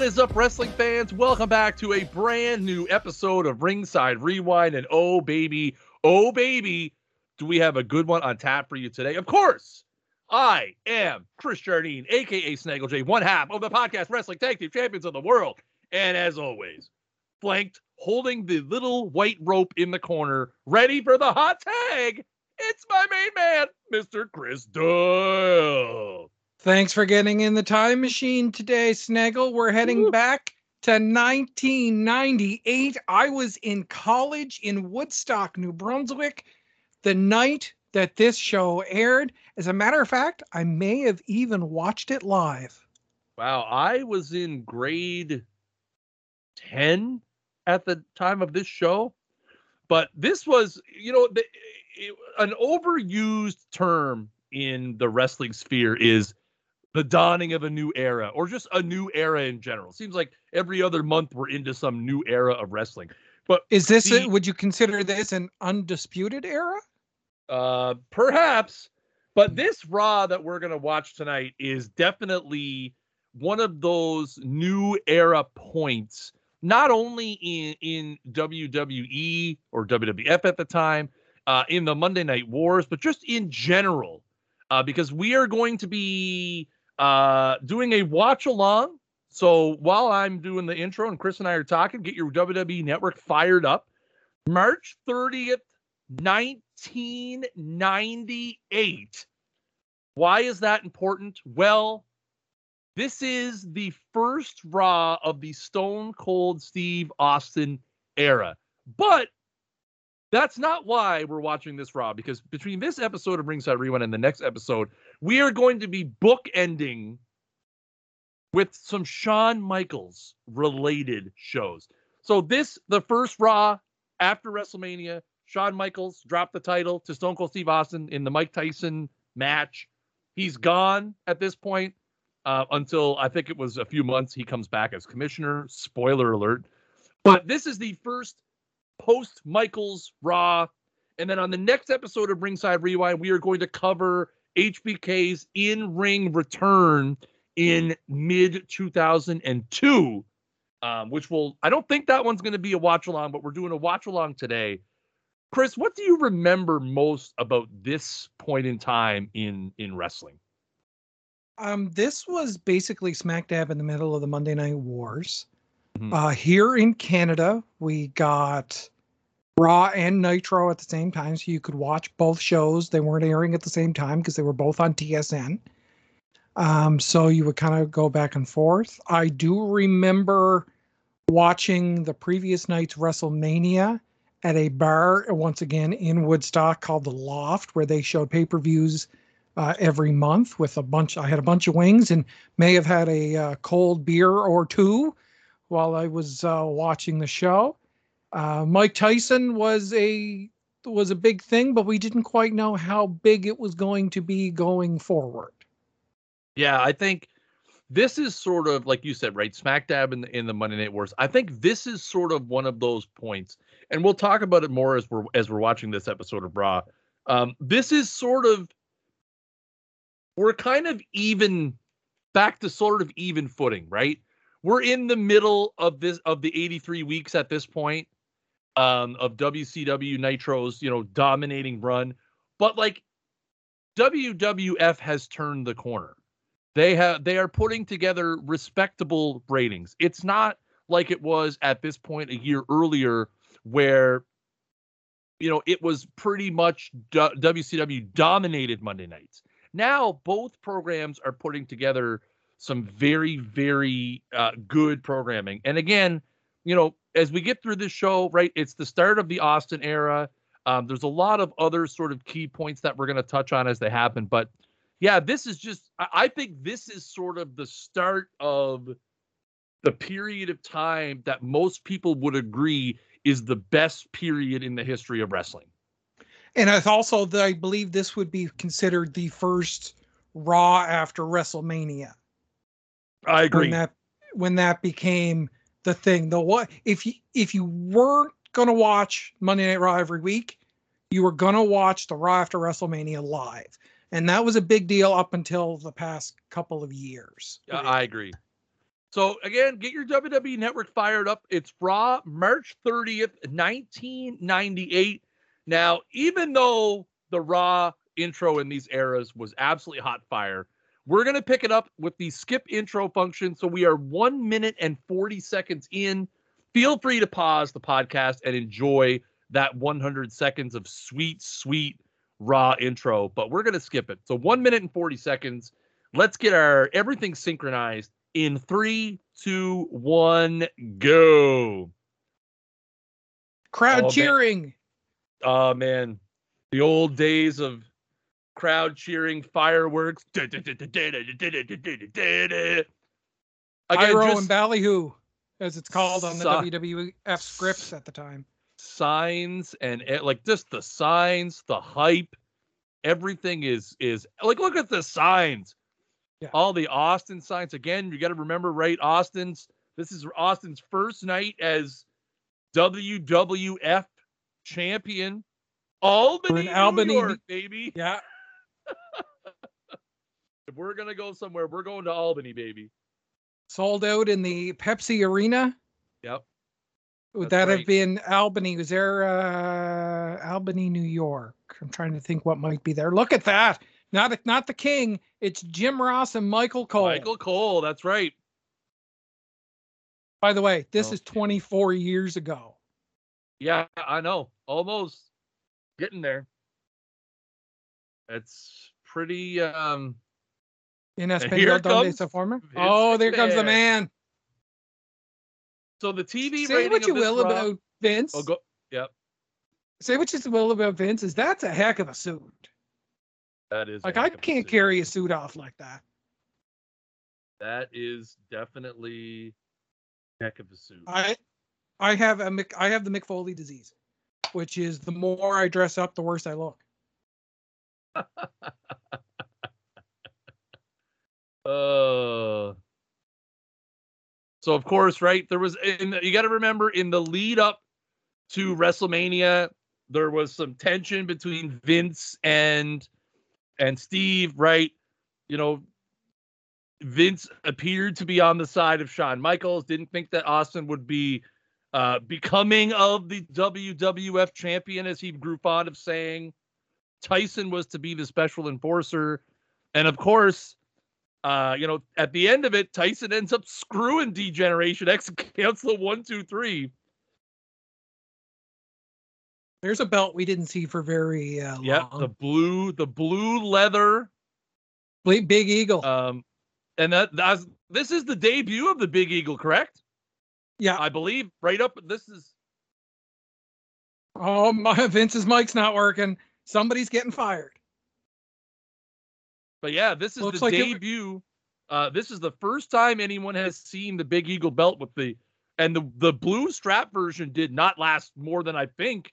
What is up, wrestling fans? Welcome back to a brand new episode of Ringside Rewind. And oh, baby, oh, baby, do we have a good one on tap for you today? Of course, I am Chris Jardine, aka Snaggle J, one half of the podcast Wrestling Tag Team Champions of the World. And as always, flanked, holding the little white rope in the corner, ready for the hot tag. It's my main man, Mr. Chris Doyle. Thanks for getting in the time machine today, Snaggle. We're heading Ooh. back to 1998. I was in college in Woodstock, New Brunswick, the night that this show aired. As a matter of fact, I may have even watched it live. Wow, I was in grade 10 at the time of this show. But this was, you know, the, an overused term in the wrestling sphere is the dawning of a new era or just a new era in general. Seems like every other month we're into some new era of wrestling. But is this the, a, would you consider this an undisputed era? Uh perhaps, but this Raw that we're going to watch tonight is definitely one of those new era points not only in in WWE or WWF at the time, uh, in the Monday Night Wars, but just in general, uh, because we are going to be uh, doing a watch along. So while I'm doing the intro and Chris and I are talking, get your WWE network fired up. March 30th, 1998. Why is that important? Well, this is the first Raw of the Stone Cold Steve Austin era. But that's not why we're watching this Raw, because between this episode of Ringside Rewind and the next episode, we are going to be bookending with some Shawn Michaels related shows. So this, the first Raw after WrestleMania, Shawn Michaels dropped the title to Stone Cold Steve Austin in the Mike Tyson match. He's gone at this point uh, until I think it was a few months. He comes back as commissioner. Spoiler alert. But this is the first post Michaels Raw. And then on the next episode of Ringside Rewind, we are going to cover HBK's in ring return in mid 2002, um, which will, I don't think that one's going to be a watch along, but we're doing a watch along today. Chris, what do you remember most about this point in time in in wrestling? Um, this was basically smack dab in the middle of the Monday Night Wars. Mm-hmm. Uh, here in Canada, we got Raw and Nitro at the same time, so you could watch both shows. They weren't airing at the same time because they were both on TSN. Um, so you would kind of go back and forth. I do remember watching the previous night's WrestleMania at a bar once again in Woodstock called the Loft, where they showed pay per views uh, every month with a bunch. I had a bunch of wings and may have had a uh, cold beer or two while I was uh, watching the show. Uh, Mike Tyson was a was a big thing, but we didn't quite know how big it was going to be going forward. Yeah, I think this is sort of like you said, right? Smack dab in the in the Monday Night Wars. I think this is sort of one of those points, and we'll talk about it more as we're as we're watching this episode of Raw. Um, this is sort of we're kind of even back to sort of even footing, right? We're in the middle of this of the 83 weeks at this point um, of WCW Nitro's, you know, dominating run. But like WWF has turned the corner. They have they are putting together respectable ratings. It's not like it was at this point a year earlier where you know it was pretty much WCW dominated Monday nights. Now both programs are putting together some very, very uh, good programming. And again, you know, as we get through this show, right, it's the start of the Austin era. Um, there's a lot of other sort of key points that we're going to touch on as they happen. But yeah, this is just, I think this is sort of the start of the period of time that most people would agree is the best period in the history of wrestling. And it's also, the, I believe this would be considered the first Raw after WrestleMania. I agree. When that when that became the thing. The what if you if you weren't gonna watch Monday Night Raw every week, you were gonna watch the Raw after WrestleMania live, and that was a big deal up until the past couple of years. I agree. So again, get your WWE network fired up. It's Raw, March 30th, 1998. Now, even though the Raw intro in these eras was absolutely hot fire, we're going to pick it up with the skip intro function. So we are one minute and 40 seconds in. Feel free to pause the podcast and enjoy that 100 seconds of sweet, sweet Raw intro, but we're going to skip it. So one minute and 40 seconds. Let's get our everything synchronized in three, two, one, go. Crowd oh, cheering. Man. Oh man, the old days of crowd cheering, fireworks. Pyro and ballyhoo, as it's called on the WWF scripts at the time. Signs and like just the signs, the hype, everything is is like look at the signs yeah. all the Austin signs. Again, you got to remember, right? Austin's this is Austin's first night as WWF champion. Albany, Albany, York, baby. Yeah. If we're gonna go somewhere, we're going to Albany, baby. Sold out in the Pepsi Arena. Yep. Would That's that right. have been Albany? Was there uh, Albany, New York? I'm trying to think what might be there. Look at that. Not not the King. It's Jim Ross and Michael Cole. Michael Cole. That's right. By the way, this oh. is 24 years ago. Yeah, I know. Almost getting there. It's pretty um in Espanol donde se forma. Oh, there comes the man. So the TV Say what you will raw, about Vince. Oh, go, yep. Say what you will about Vince is that's a heck of a suit. That is like I can't carry a suit off like that. That is definitely heck of a suit. I I have a I have the Mick Foley disease, which is the more I dress up, the worse I look. uh so of course, right there was, the, you got to remember in the lead up to WrestleMania, there was some tension between Vince and and Steve, right? You know, Vince appeared to be on the side of Shawn Michaels, didn't think that Austin would be uh, becoming of the WWF champion, as he grew fond of saying. Tyson was to be the special enforcer. And of course, uh, you know, at the end of it, Tyson ends up screwing D-Generation X cancel one, two, three. There's a belt we didn't see for very uh, long. Yeah, the blue, the blue leather, Big Eagle. Um, and that that's this is the debut of the Big Eagle, correct? Yeah, I believe right up. This is. Oh my! Vince's mic's not working. Somebody's getting fired. But yeah, this is Looks the like debut. It... Uh, this is the first time anyone has seen the Big Eagle belt with the, and the the blue strap version did not last more than I think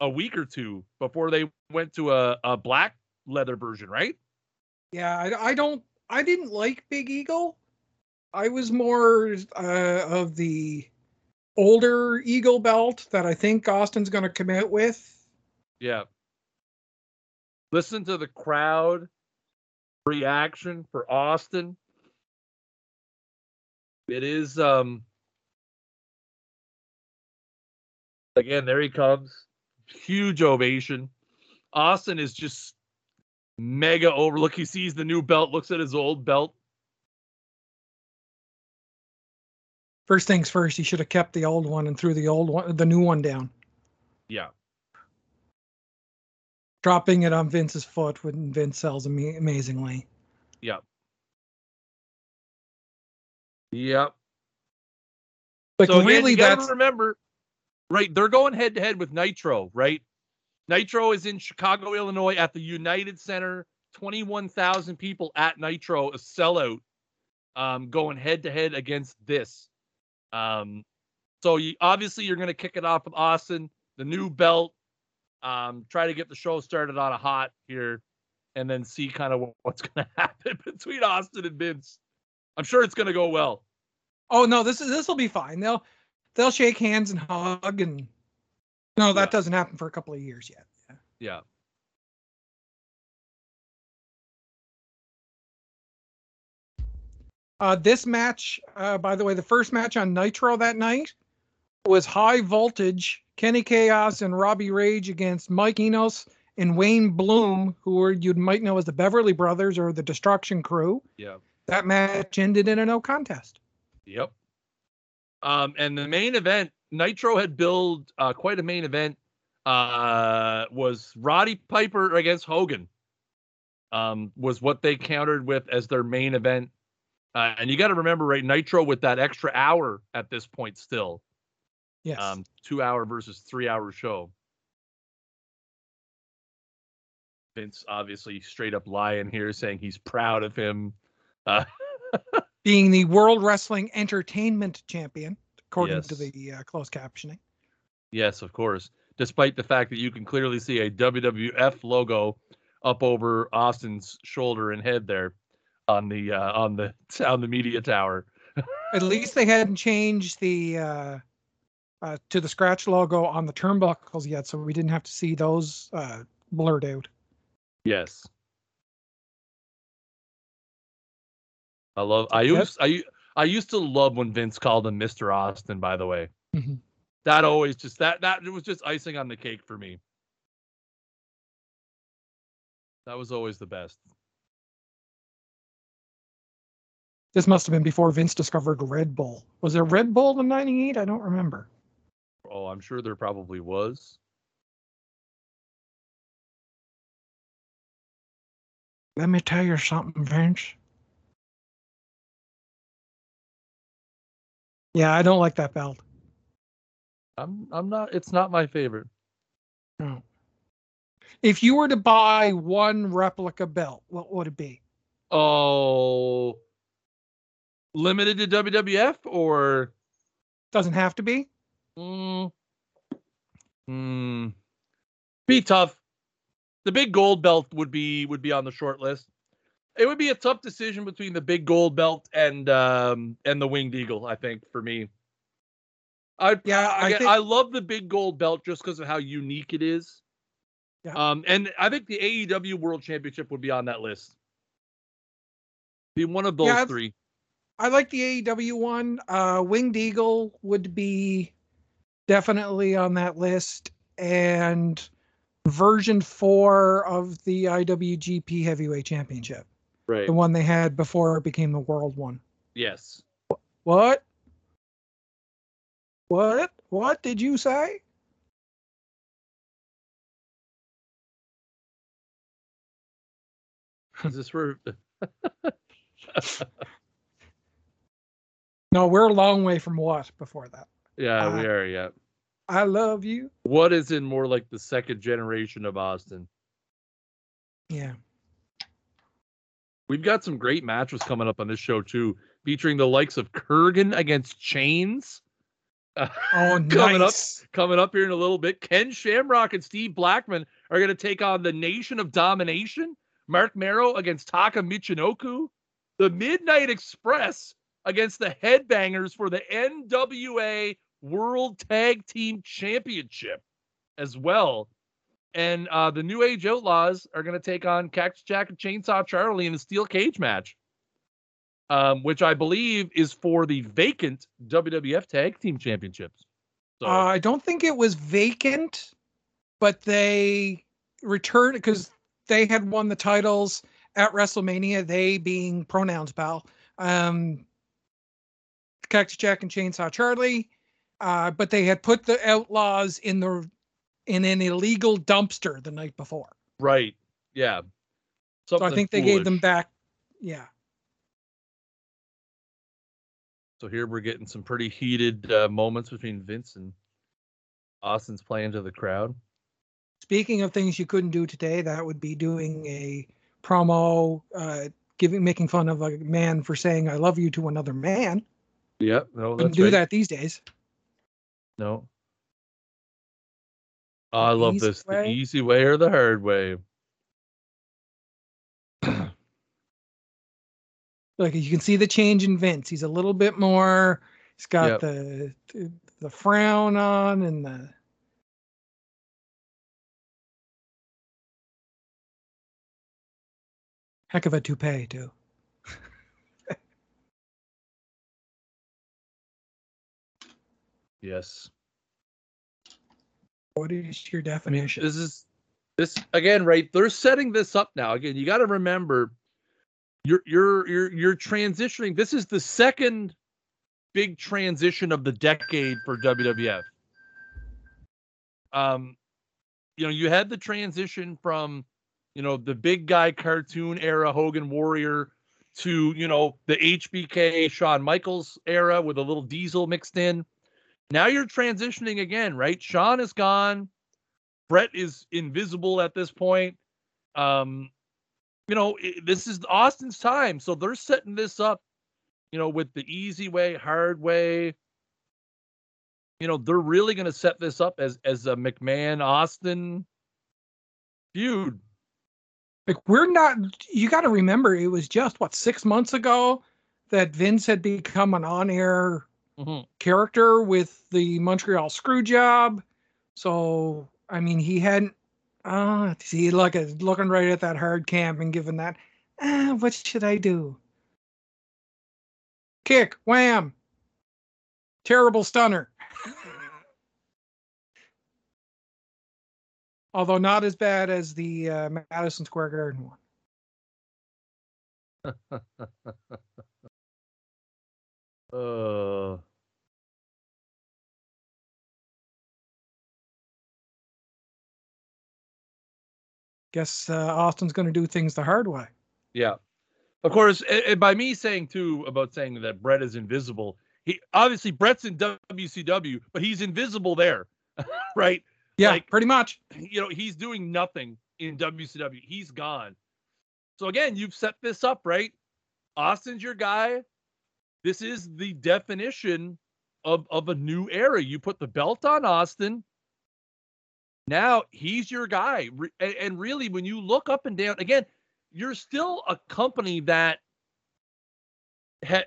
a week or two before they went to a, a black leather version, right? Yeah, I, I don't, I didn't like Big Eagle. I was more uh, of the older Eagle belt that I think Austin's going to come out with. Yeah. Listen to the crowd reaction for Austin. It is um again there he comes huge ovation. Austin is just mega overlook. He sees the new belt, looks at his old belt. First things first, he should have kept the old one and threw the old one, the new one down. Yeah. Dropping it on Vince's foot when Vince sells am- amazingly. Yep. Yep. So really, again, that's remember right? They're going head to head with Nitro, right? Nitro is in Chicago, Illinois at the United Center. 21,000 people at Nitro, a sellout, um, going head to head against this. Um, so you, obviously you're going to kick it off with Austin, the new belt, um, try to get the show started on a hot here, and then see kind of what's going to happen between Austin and Vince. I'm sure it's going to go well. Oh no, this is this will be fine. They'll they'll shake hands and hug and no, that yeah. doesn't happen for a couple of years yet. Yeah. yeah. Uh, this match, uh, by the way, the first match on Nitro that night was High Voltage, Kenny Kaos and Robbie Rage against Mike Enos and Wayne Bloom, who were you might know as the Beverly Brothers or the Destruction Crew. Yeah. That match ended in a no contest. Yep. Um, and the main event, Nitro had billed uh, quite a main event. Uh, was Roddy Piper against Hogan. Um, was what they countered with as their main event. Uh, and you got to remember, right? Nitro with that extra hour at this point still. Yes. Um, two hour versus three hour show. Vince obviously straight up lying here, saying he's proud of him. Uh, Being the World Wrestling Entertainment Champion, according to the uh, closed captioning. Yes, of course. Despite the fact that you can clearly see a WWF logo up over Austin's shoulder and head there on the uh, on the on the media tower. At least they hadn't changed the uh, to the scratch logo on the turnbuckles yet, so we didn't have to see those uh, blurred out. Yes. I love I Yep. used I I used to love when Vince called him Mr. Austin, by the way. Mhm. That always just that that was just icing on the cake for me. That was always the best. This must have been before Vince discovered Red Bull. Was there Red Bull in '98? I don't remember. Oh, I'm sure there probably was. Let me tell you something, Vince. Yeah, I don't like that belt. I'm I'm not it's not my favorite. No. If you were to buy one replica belt, what would it be? Oh, limited to WWF or Doesn't have to be. Mm, mm, be tough. The big gold belt would be would be on the short list. It would be a tough decision between the big gold belt and um and the winged eagle. I think for me, I Yeah, I I, think- I love the big gold belt just because of how unique it is. Yeah. Um, and I think the AEW World Championship would be on that list. Be one of those Yeah, three. I like the AEW one. Uh, Winged Eagle would be definitely on that list, and version four of the IWGP Heavyweight Championship, Right. the one they had before it became the World one. Yes. What? What? What did you say? Is this for? No, we're a long way from what before that. Yeah, we Uh, are. Yeah. I love you. What is in more like the second generation of Austin? Yeah. We've got some great matches coming up on this show too, featuring the likes of Kurgan against Chains. Oh, Coming up. Coming up here in a little bit, Ken Shamrock and Steve Blackman are going to take on the Nation of Domination. Marc Mero against Taka Michinoku. The Midnight Express against the Headbangers for the NWA World Tag Team Championship as well. And uh, the New Age Outlaws are going to take on Cactus Jack and Chainsaw Charlie in a steel cage match, um, which I believe is for the vacant WWF Tag Team Championships. So, Uh, I don't think it was vacant, but they returned because they had won the titles at WrestleMania. They being pronouns, pal. Um, Cactus Jack and Chainsaw Charlie, uh, but they had put the Outlaws in the in an illegal dumpster the night before. right. Yeah. So I Something think they gave them back. Yeah. So here we're getting some pretty heated uh, moments between Vince and Austin's playing to the crowd. Speaking of things you couldn't do today, that would be doing a promo, uh, giving making fun of a man for saying "I love you" to another man. Yep. No, Couldn't do right. that these days. No. I love easy this. The easy way or the hard way. Like you can see the change in Vince. He's a little bit more. He's got Yep. the, the the frown on and the. Heck of a toupee too. Yes. What is your definition? This is this again, right? They're setting this up now. Again, you got to remember you're you're you're you're transitioning. This is the second big transition of the decade for WWF. Um, you know, you had the transition from, you know, the big guy cartoon era Hogan Warrior to, you know, the HBK Shawn Michaels era with a little diesel mixed in. Now you're transitioning again, right? Shawn is gone. Bret is invisible at this point. Um, you know, it, this is Austin's time. So they're setting this up, you know, with the easy way, hard way. You know, they're really going to set this up as as a McMahon Austin feud. Like we're not you got to remember it was just what 6 months ago that Vince had become an on-air mm-hmm. character with the Montreal Screwjob. So, I mean, he hadn't Oh, see, look at looking right at that hard camp and giving that. Ah, what should I do? Kick, wham. Terrible stunner. Although not as bad as the uh, Madison Square Garden one. uh guess uh, Austin's going to do things the hard way. Yeah. Of course, by me saying too about saying that Bret is invisible, he obviously Bret's in WCW, but he's invisible there, right? Yeah, like, pretty much. You know, he's doing nothing in WCW. He's gone. So again, you've set this up, right? Austin's your guy. This is the definition of of a new era. You put the belt on Austin. Now he's your guy. And really, when you look up and down, again, you're still a company that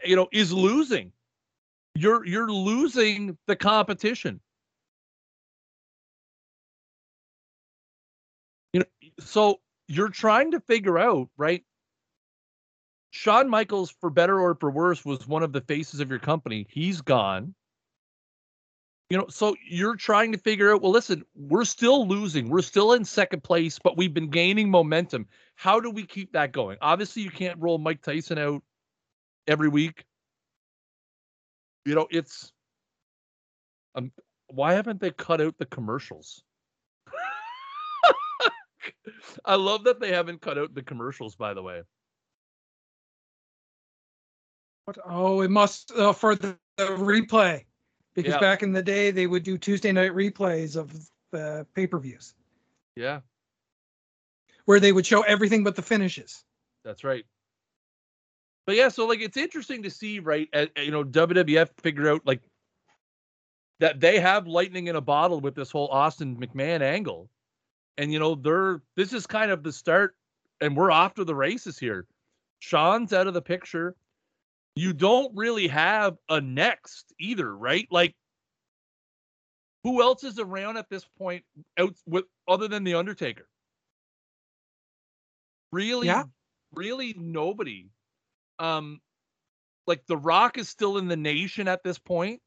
you know is losing. You're you're losing the competition. You know, so you're trying to figure out, right? Shawn Michaels, for better or for worse, was one of the faces of your company. He's gone. You know, so you're trying to figure out, well, listen, we're still losing. We're still in second place, but we've been gaining momentum. How do we keep that going? Obviously, you can't roll Mike Tyson out every week. You know, it's um why haven't they cut out the commercials? I love that they haven't cut out the commercials, by the way. What? Oh, it must uh, for the, the replay because back in the day they would do Tuesday night replays of the pay per views. Yeah. Where they would show everything but the finishes. That's right. But yeah, so like it's interesting to see, right? At, you know, WWF figure out like that they have lightning in a bottle with this whole Austin McMahon angle, and you know they're this is kind of the start, and we're off to the races here. Shawn's out of the picture you don't really have a next either, right? Like, who else is around at this point out with other than the Undertaker? Really, yeah. really nobody. Um, like The Rock is still in the nation at this point.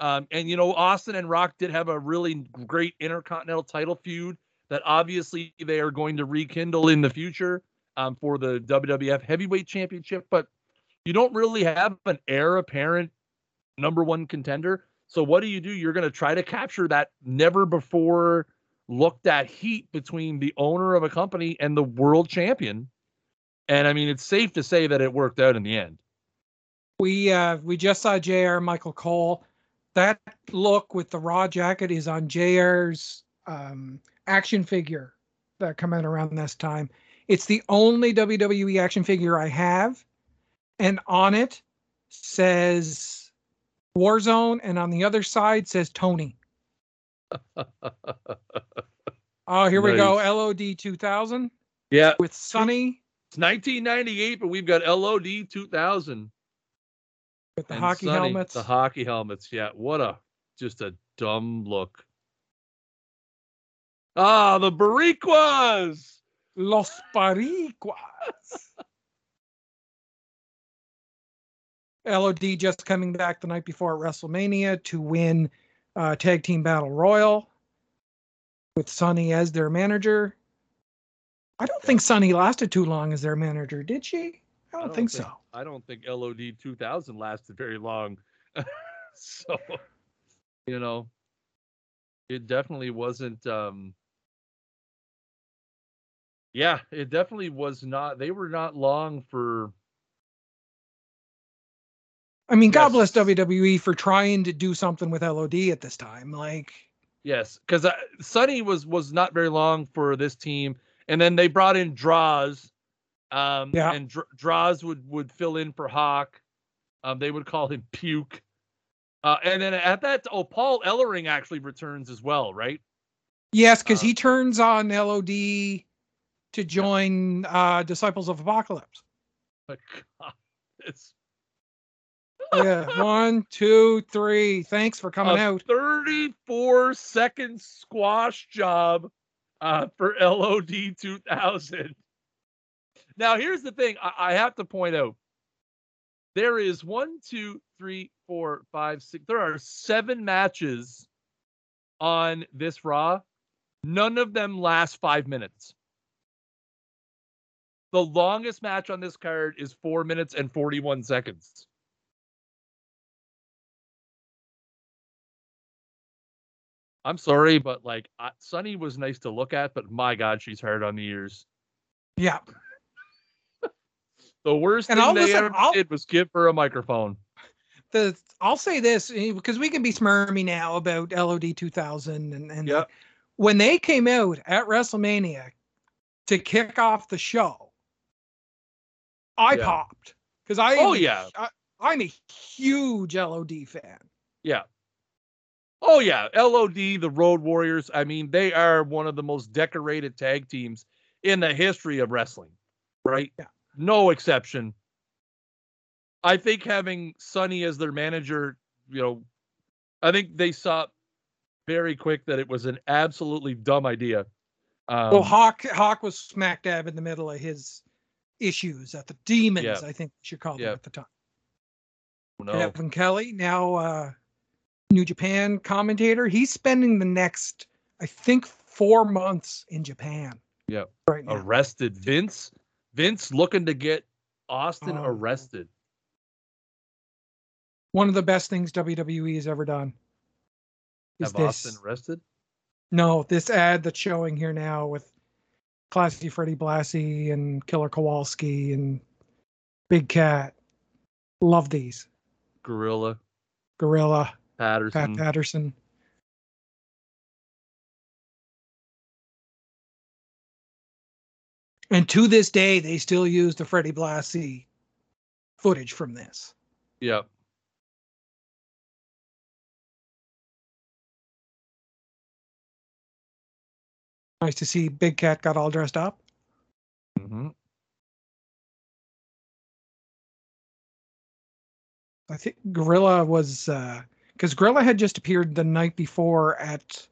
Um, and you know, Austin and Rock did have a really great intercontinental title feud that obviously they are going to rekindle in the future um, for the WWF Heavyweight Championship. But you don't really have an heir apparent number one contender. So what do you do? You're going to try to capture that never before looked at heat between the owner of a company and the world champion. And I mean, it's safe to say that it worked out in the end. We uh, we just saw Jr. Michael Cole. That look with the raw jacket is on Jr's um, action figure that come out around this time. It's the only WWE action figure I have and on it says Warzone, and on the other side says Tony. Oh, here nice. we go. LOD 2000. Yeah. With Sunny. It's 1998, but we've got LOD 2000. With the hockey Sunny, helmets. The hockey helmets. Yeah. What a just a dumb look. Ah, the Boricuas. Los Boricuas. LOD just coming back the night before WrestleMania to win uh, Tag Team Battle Royal with Sunny as their manager. I don't think Sunny lasted too long as their manager, did she? I don't, I don't think, think- so. I don't think LOD 2000 lasted very long. so, you know, it definitely wasn't. um Yeah, it definitely was not. They were not long for. I mean, God Yes. bless WWE for trying to do something with LOD at this time. Like, Yes, because uh, Sunny was was not very long for this team, and then they brought in Droz, um, Yeah. and Dr- Droz would would fill in for Hawk. Um, they would call him Puke, uh, and then at that, oh, Paul Ellering actually returns as well, right? yes, because Uh, he turns on LOD to join uh, Disciples of Apocalypse. But God, it's Yeah, one, two, three. Thanks for coming a out. 34 second squash job uh, for LOD 2000. Now, here's the thing I, I have to point out there is one, two, three, four, five, six. There are seven matches on this Raw. None of them last five minutes. The longest match on this card is four minutes and 41 seconds. I'm sorry, but like I, Sunny was nice to look at, but my God, she's hard on the ears. Yeah. The worst And thing I'll they listen- ever I'll- did was give her a microphone. The I'll say this eh, because we can be smarmy now about LOD 2000 and and Yep. when they came out at WrestleMania to kick off the show, I Yeah. popped because I Oh yeah, I, I'm a huge LOD fan. yeah. Oh yeah, LOD, the Road Warriors. I mean, they are one of the most decorated tag teams in the history of wrestling, right? Yeah. No exception. I think having Sunny as their manager, you know, I think they saw very quick that it was an absolutely dumb idea. Um, well, Hawk Hawk was smack dab in the middle of his issues at the demons. Yeah. I think you should call them at the time. no. Kevin Kelly, now uh, New Japan commentator. He's spending the next, I think, four months in Japan. Yeah. Right now. arrested. Vince, Vince looking to get Austin Oh. arrested. One of the best things WWE has ever done. Is Have this? Austin arrested? No, this ad that's showing here now with Classy Freddie Blassie and Killer Kowalski and Big Cat. Love these. Gorilla, Gorilla, Patterson. Pat Patterson. And to this day, they still use the Freddie Blassie footage from this. Yep. Nice to see Big Cat got all dressed up. Mm-hmm. I think Gorilla was because Gorilla had just appeared the night before at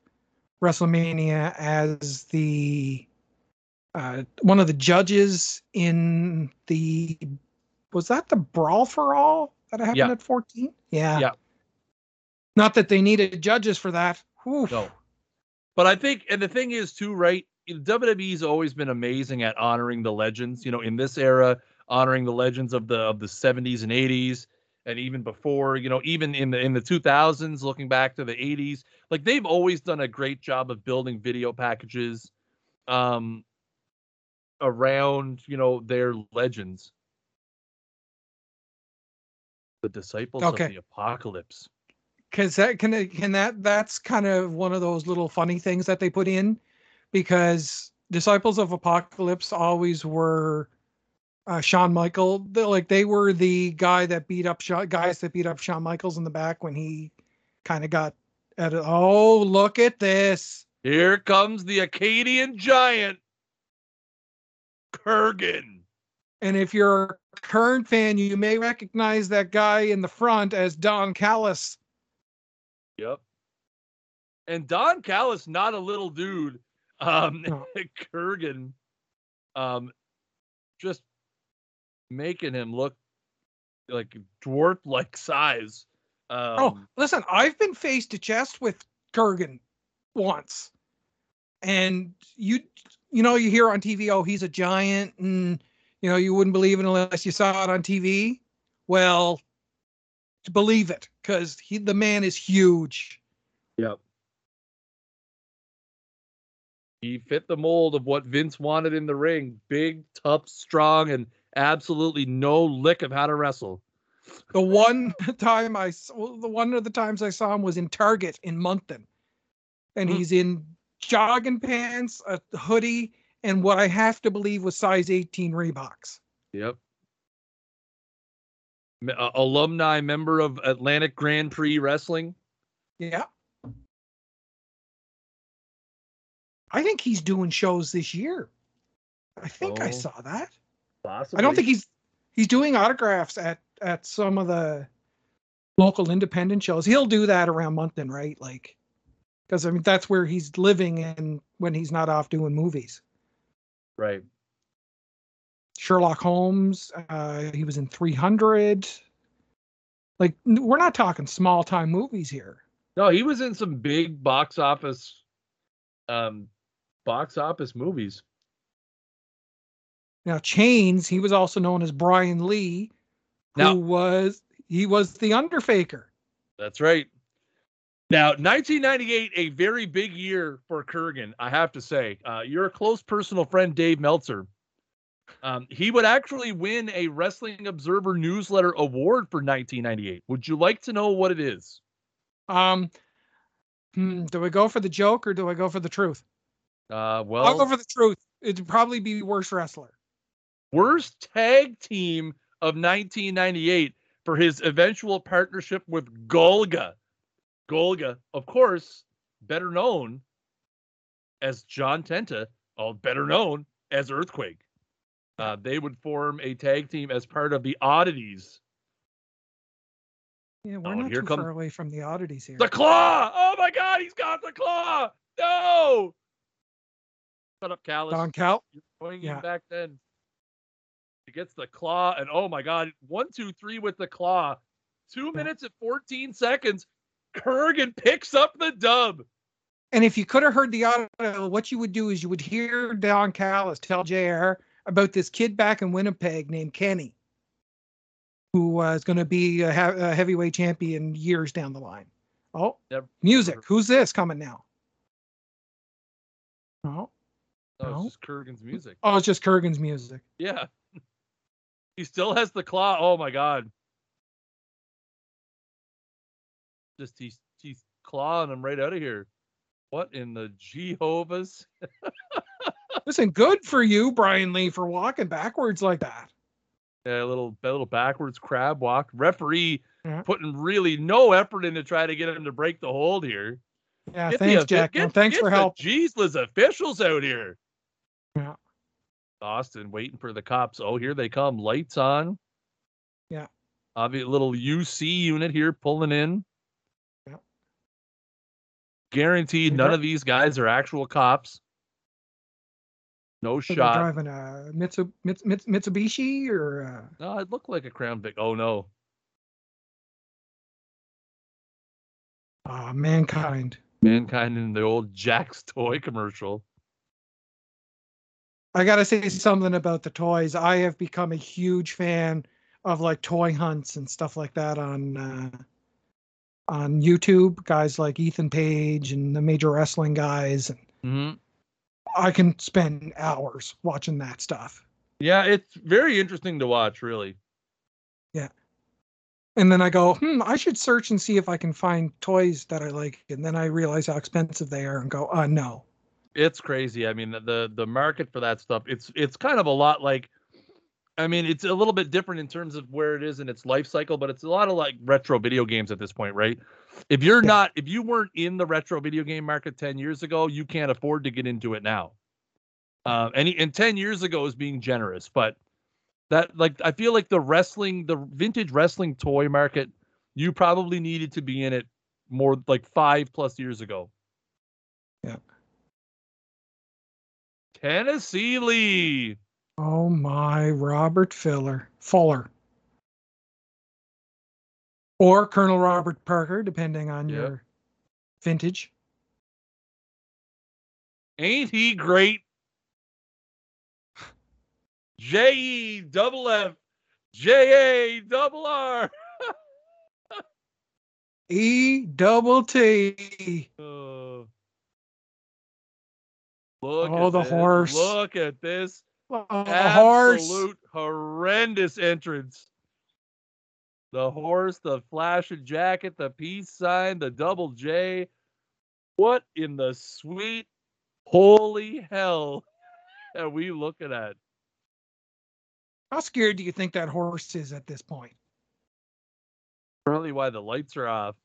WrestleMania as the uh, one of the judges in the was that the Brawl for All that happened Yeah. at 14? Yeah. Yeah. Not that they needed judges for that. Whew. No. But I think, and the thing is too, right? WWE's always been amazing at honoring the legends. You know, in this era, honoring the legends of the of the 70s and 80s, and even before. You know, even in the in the 2000s, looking back to the 80s, like they've always done a great job of building video packages, um, around you know their legends. The disciples Okay. of the apocalypse. because that can can that that's kind of one of those little funny things that they put in because disciples of apocalypse always were uh, Shawn Michael like they were the guy that beat up Shawn, guys that beat up Shawn Michaels in the back when he kind of got at it. Oh, look at this. Here comes the Acadian giant, Kurgan. And if you're a current fan, you may recognize that guy in the front as Don Callis. Yep. And Don Callis, not a little dude. Um. Kurgan, um, just making him look like dwarf like size. Um, oh, listen, I've been face to chest with Kurgan once, and you you know you hear on TV, oh he's a giant, and you know you wouldn't believe it unless you saw it on TV. Well, believe it because he the man is huge. Yep. He fit the mold of what Vince wanted in the ring: big, tough, strong, and absolutely no lick of how to wrestle. The one time I, the one of the times I saw him was in Target in Moncton, and mm. he's in jogging pants, a hoodie, and what I have to believe was size 18 Reeboks. Yep. Uh, alumni member of Atlantic Grand Prix Wrestling. Yeah. I think he's doing shows this year. I think oh, I saw that. Possibly. I don't think he's he's doing autographs at at some of the local independent shows. He'll do that around Moncton, right? Like, because I mean that's where he's living and when he's not off doing movies. Right. Sherlock Holmes. Uh, he was in 300. Like, we're not talking small time movies here. No, he was in some big box office, um, box office movies. Now, Chains. He was also known as Brian Lee, who now, was he was the Underfaker. That's right. Now, 1998, a very big year for Kurgan, I have to say. Uh, your close personal friend, Dave Meltzer, um, he would actually win a Wrestling Observer Newsletter Award for 1998. Would you like to know what it is? Um, hmm, do I go for the joke or do I go for the truth? Uh, well, I'll go for the truth. It'd probably be worst wrestler. Worst tag team of 1998 for his eventual partnership with Golga. Golga, of course, better known as John Tenta, or better known as Earthquake. Uh, they would form a tag team as part of the Oddities. Yeah, we're oh, not too comes... far away from the Oddities here. The Claw! Oh my God, he's got the Claw! No! Shut up, Callis. Don Cal. You're going yeah. back then. He gets the claw, and oh my God, one, two, three with the claw. Two minutes and 14 seconds. Kurgan picks up the dub. And if you could have heard the audio, what you would do is you would hear Don Callis tell JR about this kid back in Winnipeg named Kenny, who uh, is going to be a, a, heavyweight champion years down the line. Oh, Never. music. Who's this coming now? Oh, oh no. it's just Kurgan's music. Oh, it's just Kurgan's music. Yeah. He still has the claw. Oh my god. Just he's he's clawing him right out of here. What in the Jehovah's? Listen, good for you, Brian Lee, for walking backwards like that. Yeah, a little a little backwards crab walk. Referee yeah. putting really no effort in to try to get him to break the hold here. Yeah, get thanks, the, Jack. Get, thanks get for help. Jesus officials out here. Yeah. Austin waiting for the cops. Oh, here they come. Lights on. Yeah. Obvious little UC unit here pulling in. Yeah. Guaranteed, none of these guys are actual cops. No so shot. Driving a Mitsu, Mitsubishi or? A... No, it looked like a Crown Vic. Oh no. Ah, uh, mankind. Mankind in the old Jakks toy commercial. I gotta say something about the toys. I have become a huge fan of like toy hunts and stuff like that on uh, on YouTube. Guys like Ethan Page and the Major Wrestling guys. And mm-hmm. I can spend hours watching that stuff. Yeah, it's very interesting to watch, really. Yeah. And then I go, hmm, I should search and see if I can find toys that I like. And then I realize how expensive they are and go, uh, no. It's crazy. I mean, the the market for that stuff, it's it's kind of a lot like I mean, it's a little bit different in terms of where it is in its life cycle, but it's a lot of like retro video games at this point, right? If you're yeah. not, if you weren't in the retro video game market 10 years ago, you can't afford to get into it now. Uh, and, and 10 years ago is being generous, but that like I feel like the wrestling, the vintage wrestling toy market, you probably needed to be in it more like five plus years ago. Yeah. Tennessee Lee. Oh my, Robert Filler. Fuller. Or Colonel Robert Parker, depending on Yep. your vintage. Ain't he great? J E double F J A double R. E double T. Oh. Look Oh, at the this. horse. Look at this Oh, the horse. absolute horrendous entrance. The horse, the flashing jacket, the peace sign, the double J. What in the sweet holy hell are we looking at? How scared do you think that horse is at this point? Probably why the lights are off.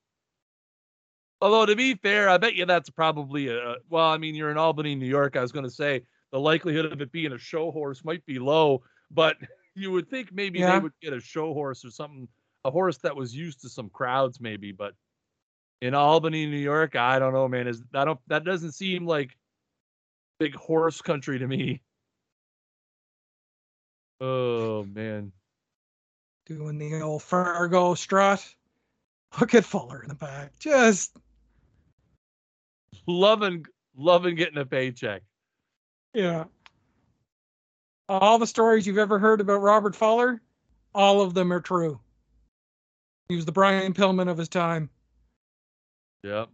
Although to be fair, I bet you that's probably a well. I mean, you're in Albany, New York. I was going to say the likelihood of it being a show horse might be low, but you would think maybe Yeah. they would get a show horse or something, a horse that was used to some crowds, maybe. But in Albany, New York, I don't know, man. Is that don't that doesn't seem like big horse country to me. Oh man. Doing the old Fargo strut. Look at Fuller in the back. Just loving loving getting a paycheck. yeah. All the stories you've ever heard about Robert Fuller, all of them are true. He was the Brian Pillman of his time. Yep.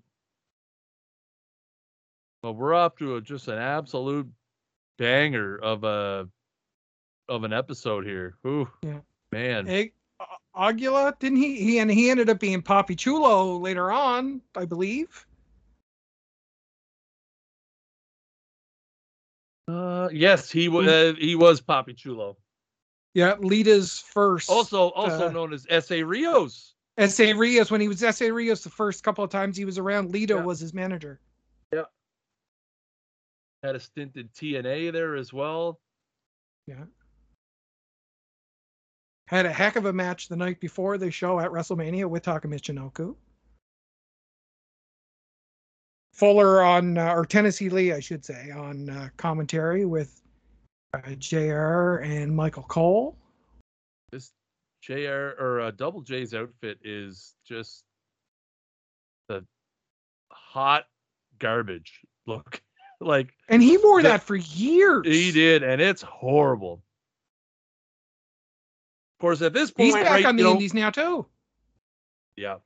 Well, we're off to a, just an absolute banger of a of an episode here. Ooh, Yeah. man. Egg, uh, Aguila, didn't he? He and he ended up being Papi Chulo later on, I believe. Uh, yes, he was uh, he was Papi Chulo, Yeah, Lita's first. also also uh, known as Essa Rios. Essa Rios, when he was Essa Rios the first couple of times he was around, Lita Yeah. was his manager. Yeah. Had a stint in TNA there as well. Yeah. Had a heck of a match the night before the show at WrestleMania with Taka Michinoku. Fuller on, uh, or Tennessee Lee, I should say, on uh, commentary with uh, JR and Michael Cole. This JR or uh, Double J's outfit is just the hot garbage look. like And he wore The- that for years. He did, and it's horrible. Of course, at this point, He's back right, on the know- Indies now, too. Yeah,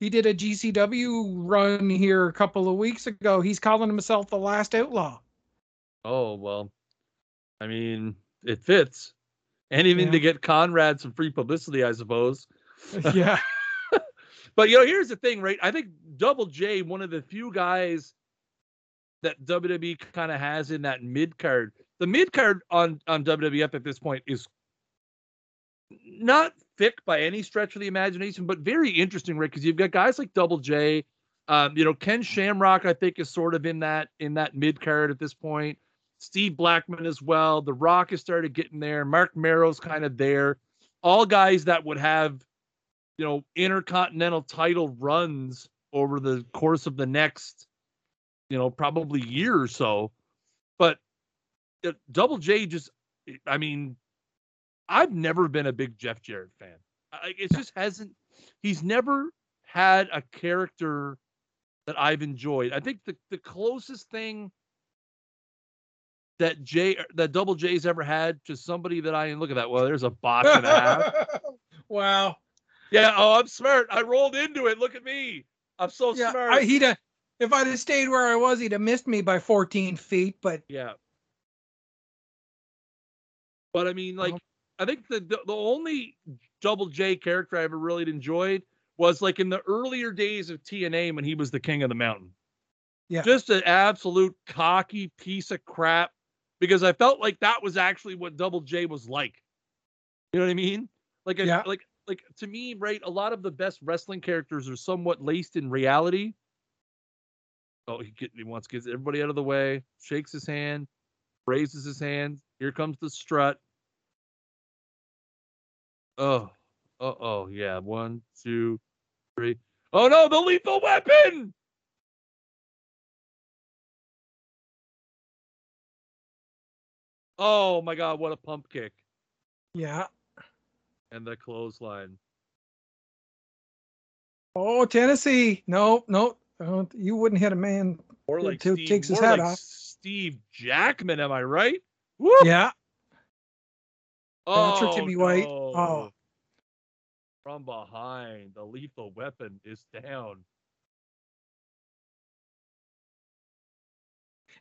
He did a GCW run here a couple of weeks ago. He's calling himself the last outlaw. Oh well, I mean, it fits, Anything Yeah. to get Conrad some free publicity, I suppose. yeah. But you know, here's the thing, right? I think Double J, one of the few guys that WWE kind of has in that mid card. The mid card on on WWF at this point is not thick by any stretch of the imagination, but very interesting, right? Because you've got guys like Double J. Um, you know, Ken Shamrock, I think, is sort of in that in that mid card at this point. Steve Blackman as well. The Rock has started getting there. Marc Mero's kind of there. All guys that would have, you know, intercontinental title runs over the course of the next, you know, probably year or so. But Double J just, I mean, I've never been a big Jeff Jarrett fan. I, it just hasn't. He's never had a character that I've enjoyed. I think the the closest thing that J that Double J's ever had to somebody that I look at that. Well, there's a box and a half. wow. Yeah. Oh, I'm smart. I rolled into it. Look at me. I'm so Yeah, smart. I, he'd have, if I'd have stayed where I was, he'd have missed me by 14 feet. But Yeah. But I mean, like, Well- I think the, the the only Double J character I ever really enjoyed was like in the earlier days of TNA when he was the king of the mountain. Yeah. Just an absolute cocky piece of crap because I felt like that was actually what Double J was like. You know what I mean? Like, I- Yeah. like, like to me, right? A lot of the best wrestling characters are somewhat laced in reality. Oh, he get, he wants gets everybody out of the way, shakes his hand, raises his hand. Here comes the strut. Oh, oh, oh, yeah. One, two, three. Oh no, the lethal weapon! Oh my god, what a pump kick. yeah, And the clothesline. Oh, Tennessee. No, no. You wouldn't hit a man Or like who Steve, takes his hat like off. Steve Jackman, am I right? Woo! Yeah. Oh, Timmy White. Oh. no. Oh. From behind, the lethal weapon is down.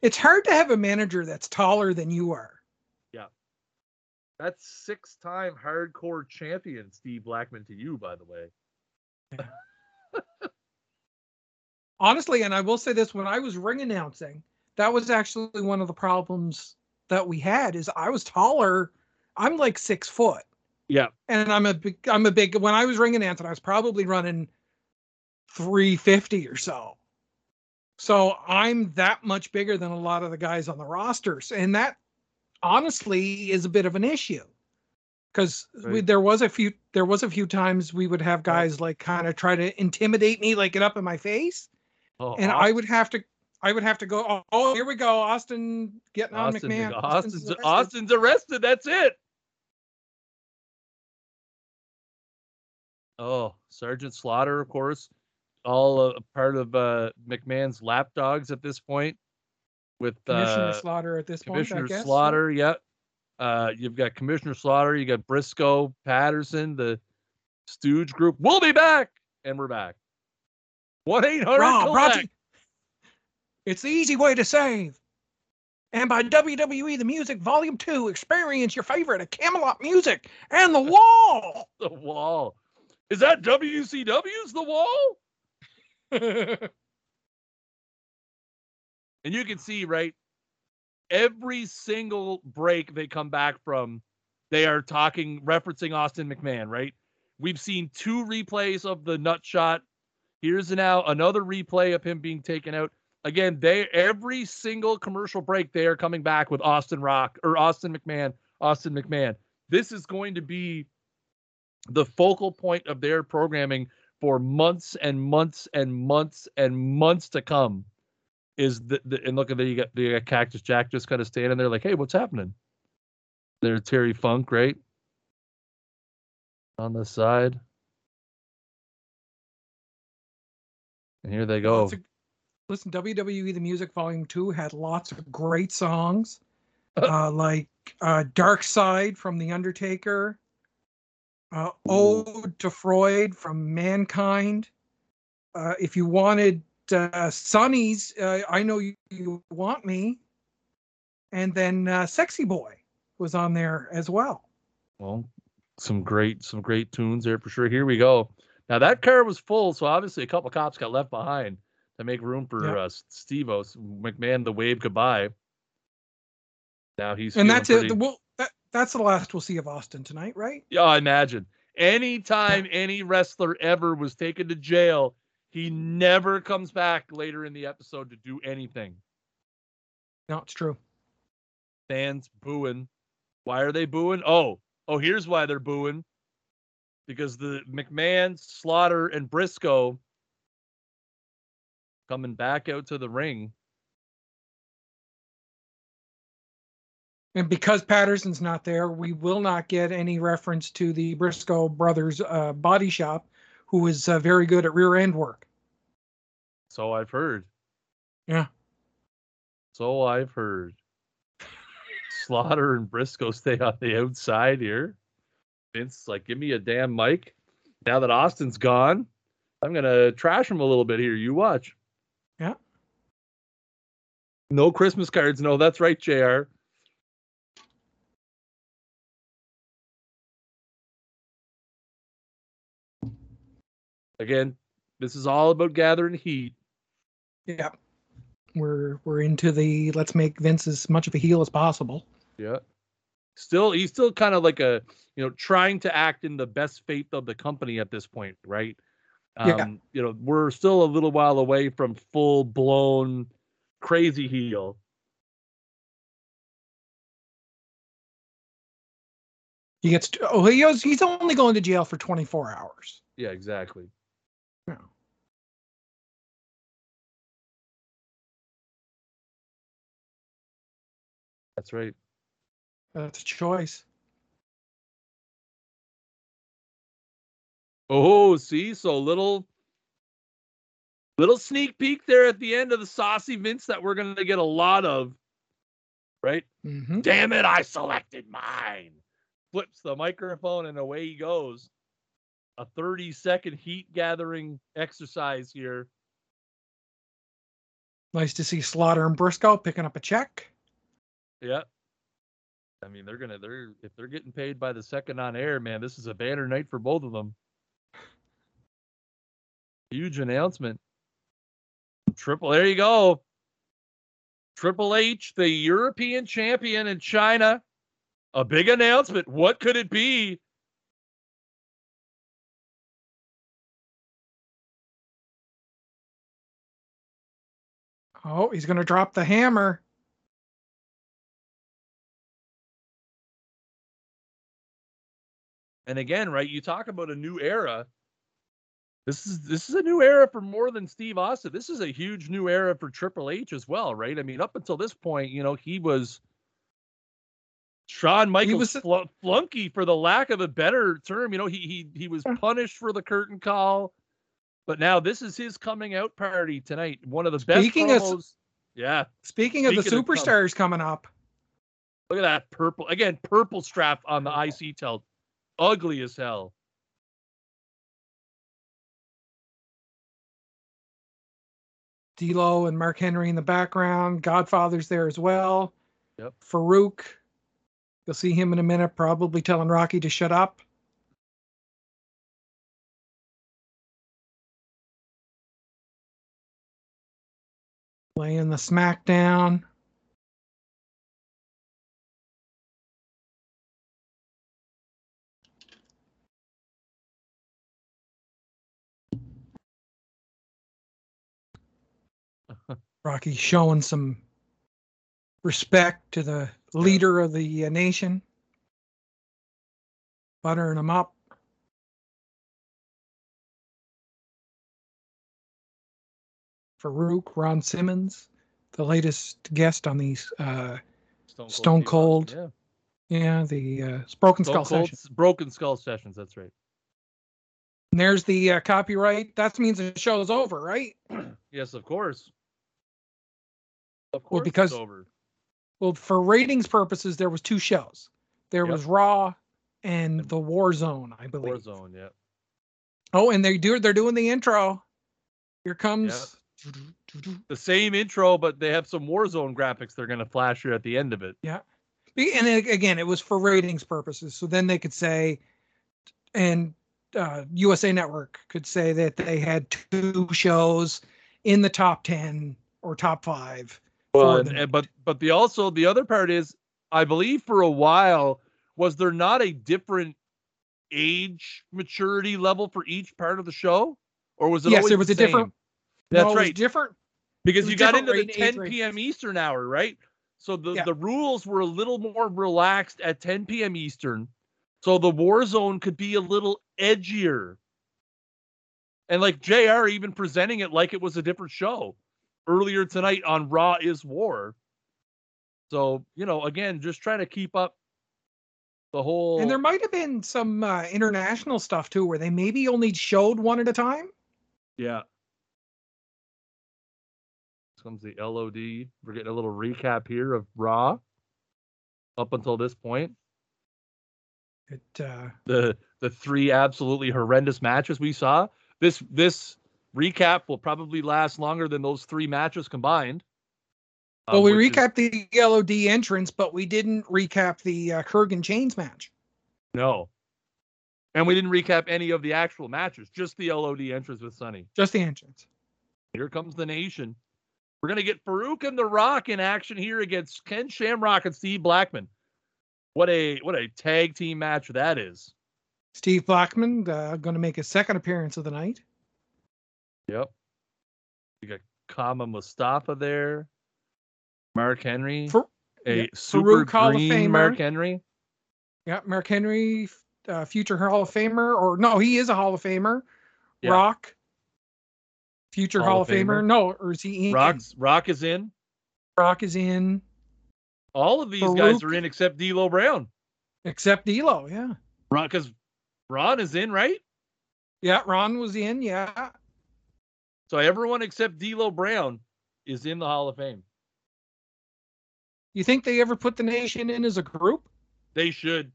It's hard to have a manager that's taller than you are. Yeah. That's six-time hardcore champion Steve Blackman to you, by the way. honestly, and I will say this: when I was ring announcing, that was actually one of the problems that we had. Is I was taller. I'm like six foot, Yeah. and I'm a big. I'm a big. When I was ring announcing, I was probably running 350 or so. So I'm that much bigger than a lot of the guys on the rosters, and that honestly is a bit of an issue because Right. there was a few there was a few times we would have guys like kind of try to intimidate me like get up in my face Oh, and I would have to I would have to go. Oh, oh, here we go, Austin getting on Austin, McMahon. Austin's, arrested." Austin's arrested. That's it. Oh, Sergeant Slaughter, of course, all a part of uh, McMahon's lapdogs at this point. With Commissioner uh, Slaughter at this Commissioner point, I guess. Slaughter, yeah. Uh, you've got Commissioner Slaughter, you got Briscoe, Patterson, the Stooge group. We'll be back, and we're back. One eight hundred Raw, brought to- collect. It's the easy way to save. And by WWE The Music Volume 2, experience your favorite of Camelot Music and The Wall. The wall. Is that WCW's The Wall? And you can see, right? Every single break they come back from, they are talking, referencing Austin McMahon, right? We've seen two replays of the nut shot. Here's now another replay of him being taken out. Again, they every single commercial break, they are coming back with Austin Rock or Austin McMahon, Austin McMahon. This is going to be the focal point of their programming for months and months and months and months to come is the, the and look at there you got you got Cactus Jack just kind of standing there like, hey, what's happening? There's Terry Funk, right? On the side. And here they go. Of- listen, WWE The Music Volume 2 had lots of great songs, uh, like uh, Dark Side from The Undertaker, uh, Ode to Freud from Mankind. Uh, if you wanted uh, Sunny's uh, I Know You, you Want Me, and then uh, Sexy Boy was on there as well. Well, some great some great tunes there for sure. Here we go. Now that car was full, so obviously a couple cops got left behind to make room for Yeah. uh, Steve O. McMahon the wave goodbye. Now he's and that's pretty- it. The, we'll, that, that's the last we'll see of Austin tonight, right? Yeah, I imagine. Anytime any wrestler ever was taken to jail, he never comes back later in the episode to do anything. No, it's true. Fans booing. Why are they booing? Oh, oh, here's why they're booing. Because the McMahon, Slaughter, and Briscoe coming back out to the ring. And because Patterson's not there, we will not get any reference to the Briscoe brothers uh, body shop, who is uh, very good at rear end work. So I've heard. Yeah. So I've heard. Slaughter and Briscoe stay on the outside here. Vince, like, give me a damn mic. Now that Austin's gone, I'm gonna trash him a little bit here. You watch. Yeah. No Christmas cards. No, that's right, Jr. Again, this is all about gathering heat. Yeah. We're we're into the let's make Vince as much of a heel as possible. Yeah. Still, he's still kind of like a, you know, trying to act in the best faith of the company at this point, right? Um, Yeah. You know, we're still a little while away from full blown crazy heel. He gets oh he was, he's only going to jail for 24 hours. Yeah, exactly. That's right. That's a choice. Oh, see, so little Little sneak peek there at the end of the saucy Vince that we're going to get a lot of. Right? Mm-hmm. Damn it, I selected mine. Flips the microphone and away he goes. A 30 second heat gathering exercise here. Nice to see Slaughter and Briscoe picking up a check. Yeah. I mean, they're gonna they're if they're getting paid by the second on air, man, this is a banner night for both of them. Huge announcement. Triple, there you go. Triple H, the European champion in China. A big announcement. What could it be? Oh, he's going to drop the hammer. And again, right, you talk about a new era. This is this is a new era for more than Steve Austin. This is a huge new era for Triple H as well, right? I mean, up until this point, you know, he was Shawn Michaels was, fl- flunky for the lack of a better term. You know, he he he was punished for the curtain call, but now this is his coming out party tonight. One of the speaking best promos. Of, yeah. Speaking, speaking of the superstars of coming up. Look at that purple again, purple strap on the IC tilt ugly as hell. D'Lo and Mark Henry in the background. Godfather's there as well. Yep. Farouk. You'll see him in a minute, probably telling Rocky to shut up. Playing the SmackDown. Rocky showing some respect to the leader of the uh, nation, buttering him up. Farouk, Ron Simmons, the latest guest on these uh, Stone Cold. Stone Cold. Yeah. yeah, the uh, Broken Stone Skull Cold, sessions. Broken Skull sessions. That's right. And there's the uh, copyright. That means the show is over, right? yes, of course. Of course, well, because over. Well, for ratings purposes, there was two shows. There yep. was Raw and the War Zone, I believe. War Zone, yeah. Oh, and they do they're doing the intro. Here comes yep. the same intro, but they have some War Zone graphics they're gonna flash you at the end of it. Yeah. And again, it was for ratings purposes. So then they could say, and uh, USA Network could say that they had two shows in the top 10 or top five well, and, and, but but the also the other part is, I believe for a while was there not a different age maturity level for each part of the show, or was it? Yes, it was a same? different. That's no, right. different because you got into the 10 p.m. Eastern hour, right? So the, yeah. the rules were a little more relaxed at 10 p.m. Eastern. So the war zone could be a little edgier. And like JR even presenting it like it was a different show earlier tonight on Raw is War. So, you know, again, just trying to keep up the whole. And there might have been some uh, international stuff too, where they maybe only showed one at a time. Yeah. This comes the LOD. We're getting a little recap here of Raw up until this point. It uh... the the three absolutely horrendous matches we saw. This this recap will probably last longer than those three matches combined. Um, well, we recapped is... the LOD entrance, but we didn't recap the uh, Kurrgan Chains match. No. And we didn't recap any of the actual matches, just the LOD entrance with Sunny. Just the entrance. Here comes the nation. We're going to get Farouk and The Rock in action here against Ken Shamrock and Steve Blackman. What a what a tag team match that is. Steve Blackman uh, going to make his second appearance of the night. Yep. You got Kama Mustafa there. Mark Henry. For, a yeah, super Hall green of Famer. Mark Henry. Yeah, Mark Henry, uh, future Hall of Famer, or no, he is a Hall of Famer. Yeah. Rock, future Hall, Hall of Famer. Famer. No, or is he in? Rock's, Rock is in. Rock is in. All of these Farouk, guys are in except D'Lo Brown. Except D'Lo, yeah. Ron, because Ron is in, right? Yeah, Ron was in. Yeah, So everyone except D'Lo Brown is in the Hall of Fame. You think they ever put the nation in as a group? They should.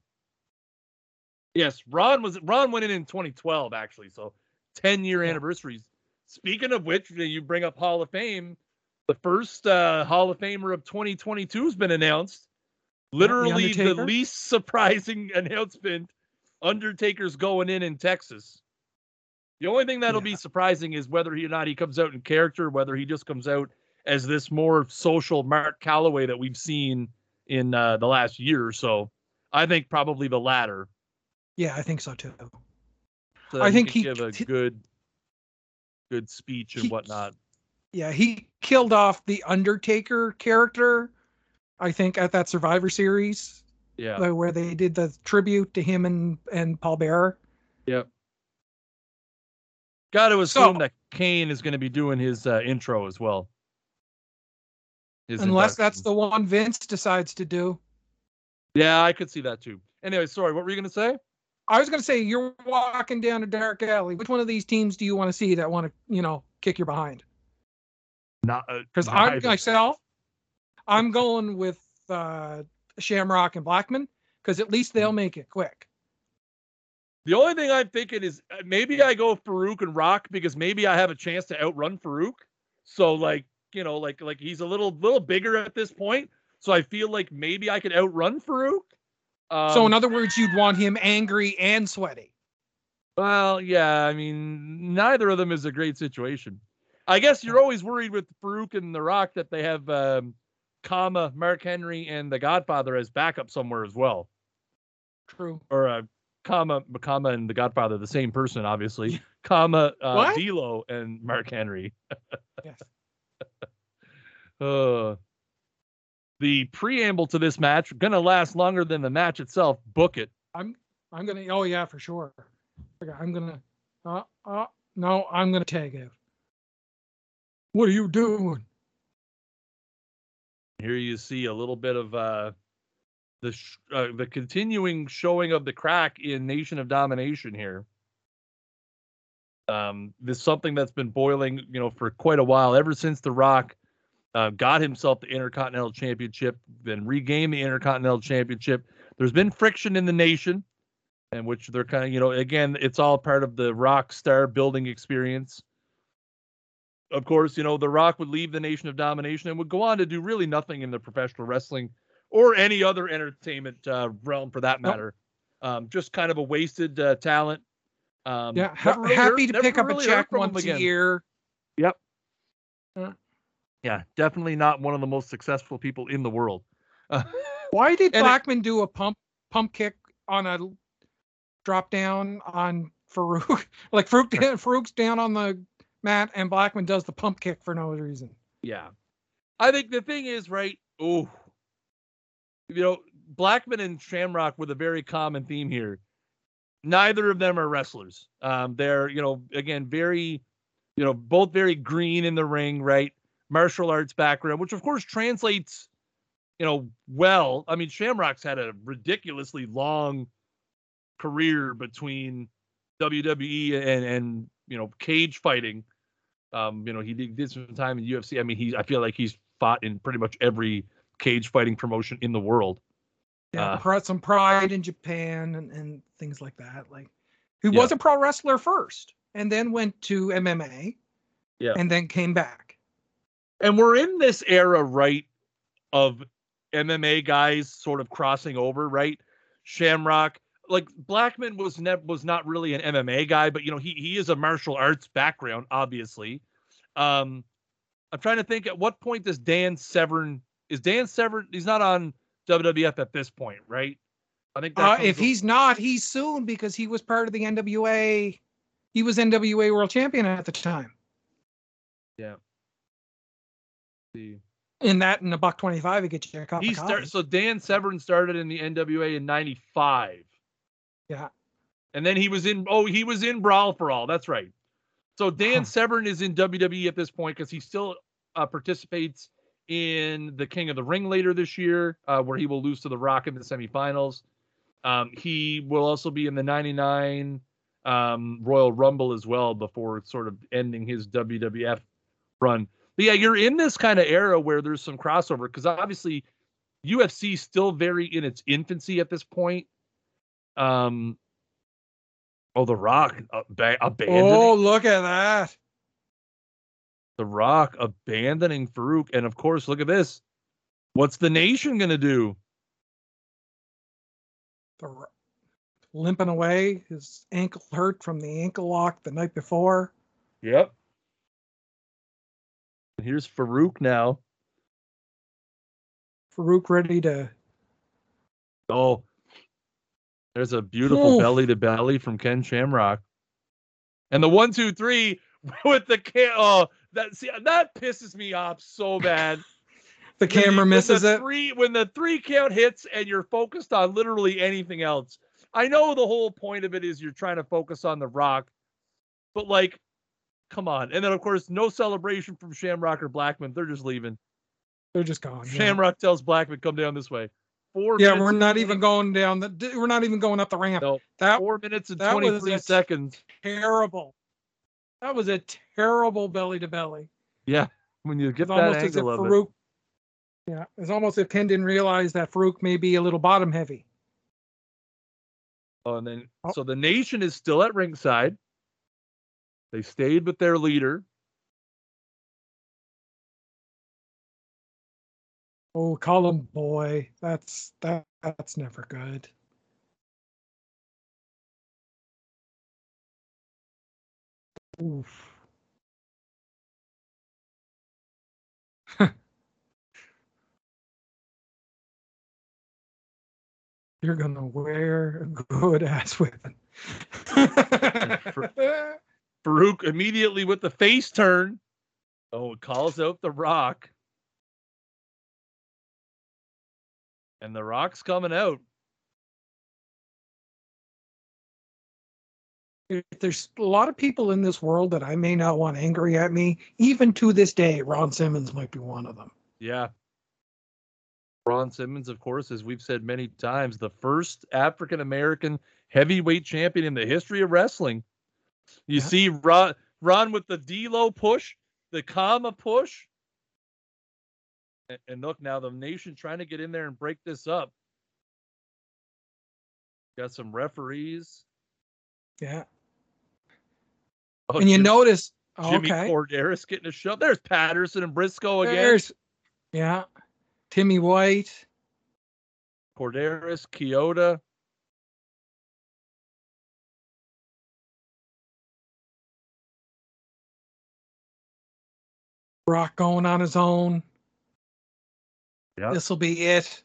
Yes, Ron was Ron went in in 2012 actually, so 10 year yeah. anniversaries. Speaking of which, you bring up Hall of Fame. The first uh, Hall of Famer of 2022 has been announced. Literally the, the least surprising announcement. Undertaker's going in in Texas. The only thing that'll yeah. be surprising is whether or not he comes out in character, whether he just comes out as this more social Mark Calaway that we've seen in uh, the last year or so. I think probably the latter. Yeah, I think so too. So I think he give a good, good speech and he, whatnot. Yeah, he killed off the Undertaker character. I think at that Survivor Series. Yeah. Where they did the tribute to him and and Paul Bearer. Yep. Got to assume so, that Kane is going to be doing his uh, intro as well. His unless induction. that's the one Vince decides to do. Yeah, I could see that too. Anyway, sorry, what were you going to say? I was going to say you're walking down a dark alley. Which one of these teams do you want to see that want to, you know, kick your behind? Not because uh, I'm myself. I'm going with uh, Shamrock and Blackman because at least they'll hmm. make it quick. The only thing I'm thinking is uh, maybe I go Farouk and Rock because maybe I have a chance to outrun Farouk. So like you know like like he's a little little bigger at this point. So I feel like maybe I could outrun Farouk. Um, so in other words, you'd want him angry and sweaty. Well, yeah. I mean, neither of them is a great situation. I guess you're always worried with Farouk and The Rock that they have um, Kama, Mark Henry, and The Godfather as backup somewhere as well. True. Or uh, Kama, Kama, and The Godfather, the same person, obviously. Kama, uh, D'Lo, and Mark Henry. yes. Uh, the preamble to this match gonna last longer than the match itself. Book it. I'm I'm gonna. Oh yeah, for sure. I'm gonna. Uh, uh, no, I'm gonna tag it. What are you doing? Here you see a little bit of uh, the sh- uh, the continuing showing of the crack in Nation of Domination here. Um, this is something that's been boiling, you know, for quite a while, ever since The Rock uh, got himself the Intercontinental Championship, then regained the Intercontinental Championship. There's been friction in the nation, and which they're kind of, you know, again, it's all part of the Rock star building experience of course, you know, The Rock would leave the Nation of Domination and would go on to do really nothing in the professional wrestling or any other entertainment uh, realm for that matter. Nope. Um, just kind of a wasted uh, talent. Um, yeah, ha- really happy heard, to pick up really a check once a year. Yep. Uh, yeah, definitely not one of the most successful people in the world. Why did Blackman it, do a pump pump kick on a drop down on Farouk? like Farouk, Farouk's down on the mat, and Blackman does the pump kick for no reason. Yeah. I think the thing is, right? Oh, you know, Blackman and Shamrock with a very common theme here. Neither of them are wrestlers. Um, they're, you know, again, very, you know, both very green in the ring, right? Martial arts background, which of course translates, you know, well. I mean, Shamrock's had a ridiculously long career between WWE and and you know cage fighting um, you know, he did, did some time in UFC. I mean, he I feel like he's fought in pretty much every cage fighting promotion in the world. Yeah, uh, some pride in Japan and, and things like that. Like who yeah. was a pro wrestler first and then went to MMA. Yeah. And then came back. And we're in this era, right, of MMA guys sort of crossing over, right? Shamrock, like Blackman was ne- was not really an MMA guy, but you know he he is a martial arts background, obviously. Um, I'm trying to think at what point does Dan Severn is Dan Severn? He's not on WWF at this point, right? I think uh, if he's not, he's soon because he was part of the NWA. He was NWA World Champion at the time. Yeah. see. In that, in a buck twenty-five, he gets you a cup. He start, so Dan Severn started in the NWA in '95. Yeah. And then he was in oh, he was in Brawl for All. That's right. So Dan huh. Severn is in WWE at this point because he still uh, participates in the King of the Ring later this year, uh, where he will lose to The Rock in the semifinals. Um, he will also be in the 99 um, Royal Rumble as well before sort of ending his WWF run. But yeah, you're in this kind of era where there's some crossover because obviously UFC still very in its infancy at this point. Um, oh, The Rock uh, abandoning. Oh, look at that! The Rock abandoning Farouk, and of course, look at this. What's the nation gonna do? The limping away, his ankle hurt from the ankle lock the night before. Yep. Here's Farouk now. Farouk ready to. Oh, there's a beautiful belly to belly from Ken Shamrock, and the one, two, three with the can. Oh, that see that pisses me off so bad. the camera misses the it. Three when the three count hits and you're focused on literally anything else. I know the whole point of it is you're trying to focus on the Rock, but like, come on. And then of course, no celebration from Shamrock or Blackman. They're just leaving. They're just gone. Shamrock yeah. tells Blackman, "Come down this way." Four. Yeah, we're not even going down the. We're not even going up the ramp. No, that four minutes and twenty three seconds. Terrible. That was a terrible belly to belly. Yeah, when you get that almost angle as if Farouk, it. Yeah, it's almost if Ken didn't realize that Farouk may be a little bottom heavy. Oh, and then oh. so the nation is still at ringside. They stayed with their leader. Oh, call him boy. That's that that's never good. Oof. You're gonna wear a good ass whipping. Farouk immediately with the face turn. Oh, it calls out the rock. And the rock's coming out. There's a lot of people in this world that I may not want angry at me. Even to this day, Ron Simmons might be one of them. Yeah. Ron Simmons, of course, as we've said many times, the first African American heavyweight champion in the history of wrestling. You yeah. see Ron, Ron with the D'Lo push, the Kama push. And, and look now, the nation trying to get in there and break this up. Got some referees. Yeah. Oh, and you Jimmy, notice oh, Jimmy okay. Korderas getting a shove. There's Patterson and Briscoe again. There's, yeah. Timmy White. Korderas, Chioda. Rock going on his own. Yeah. This will be it.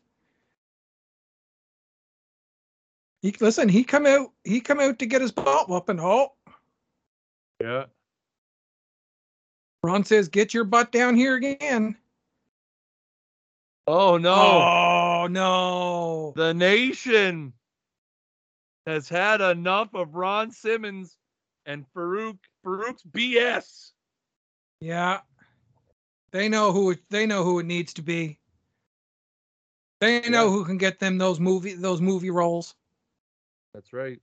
He listen, he come out he come out to get his butt whooping. Oh. Yeah. Ron says, get your butt down here again. Oh no. Oh no. The nation has had enough of Ron Simmons and Farouk Farouk's BS. Yeah. They know who it, they know who it needs to be. They know yeah. who can get them those movie those movie roles. That's right.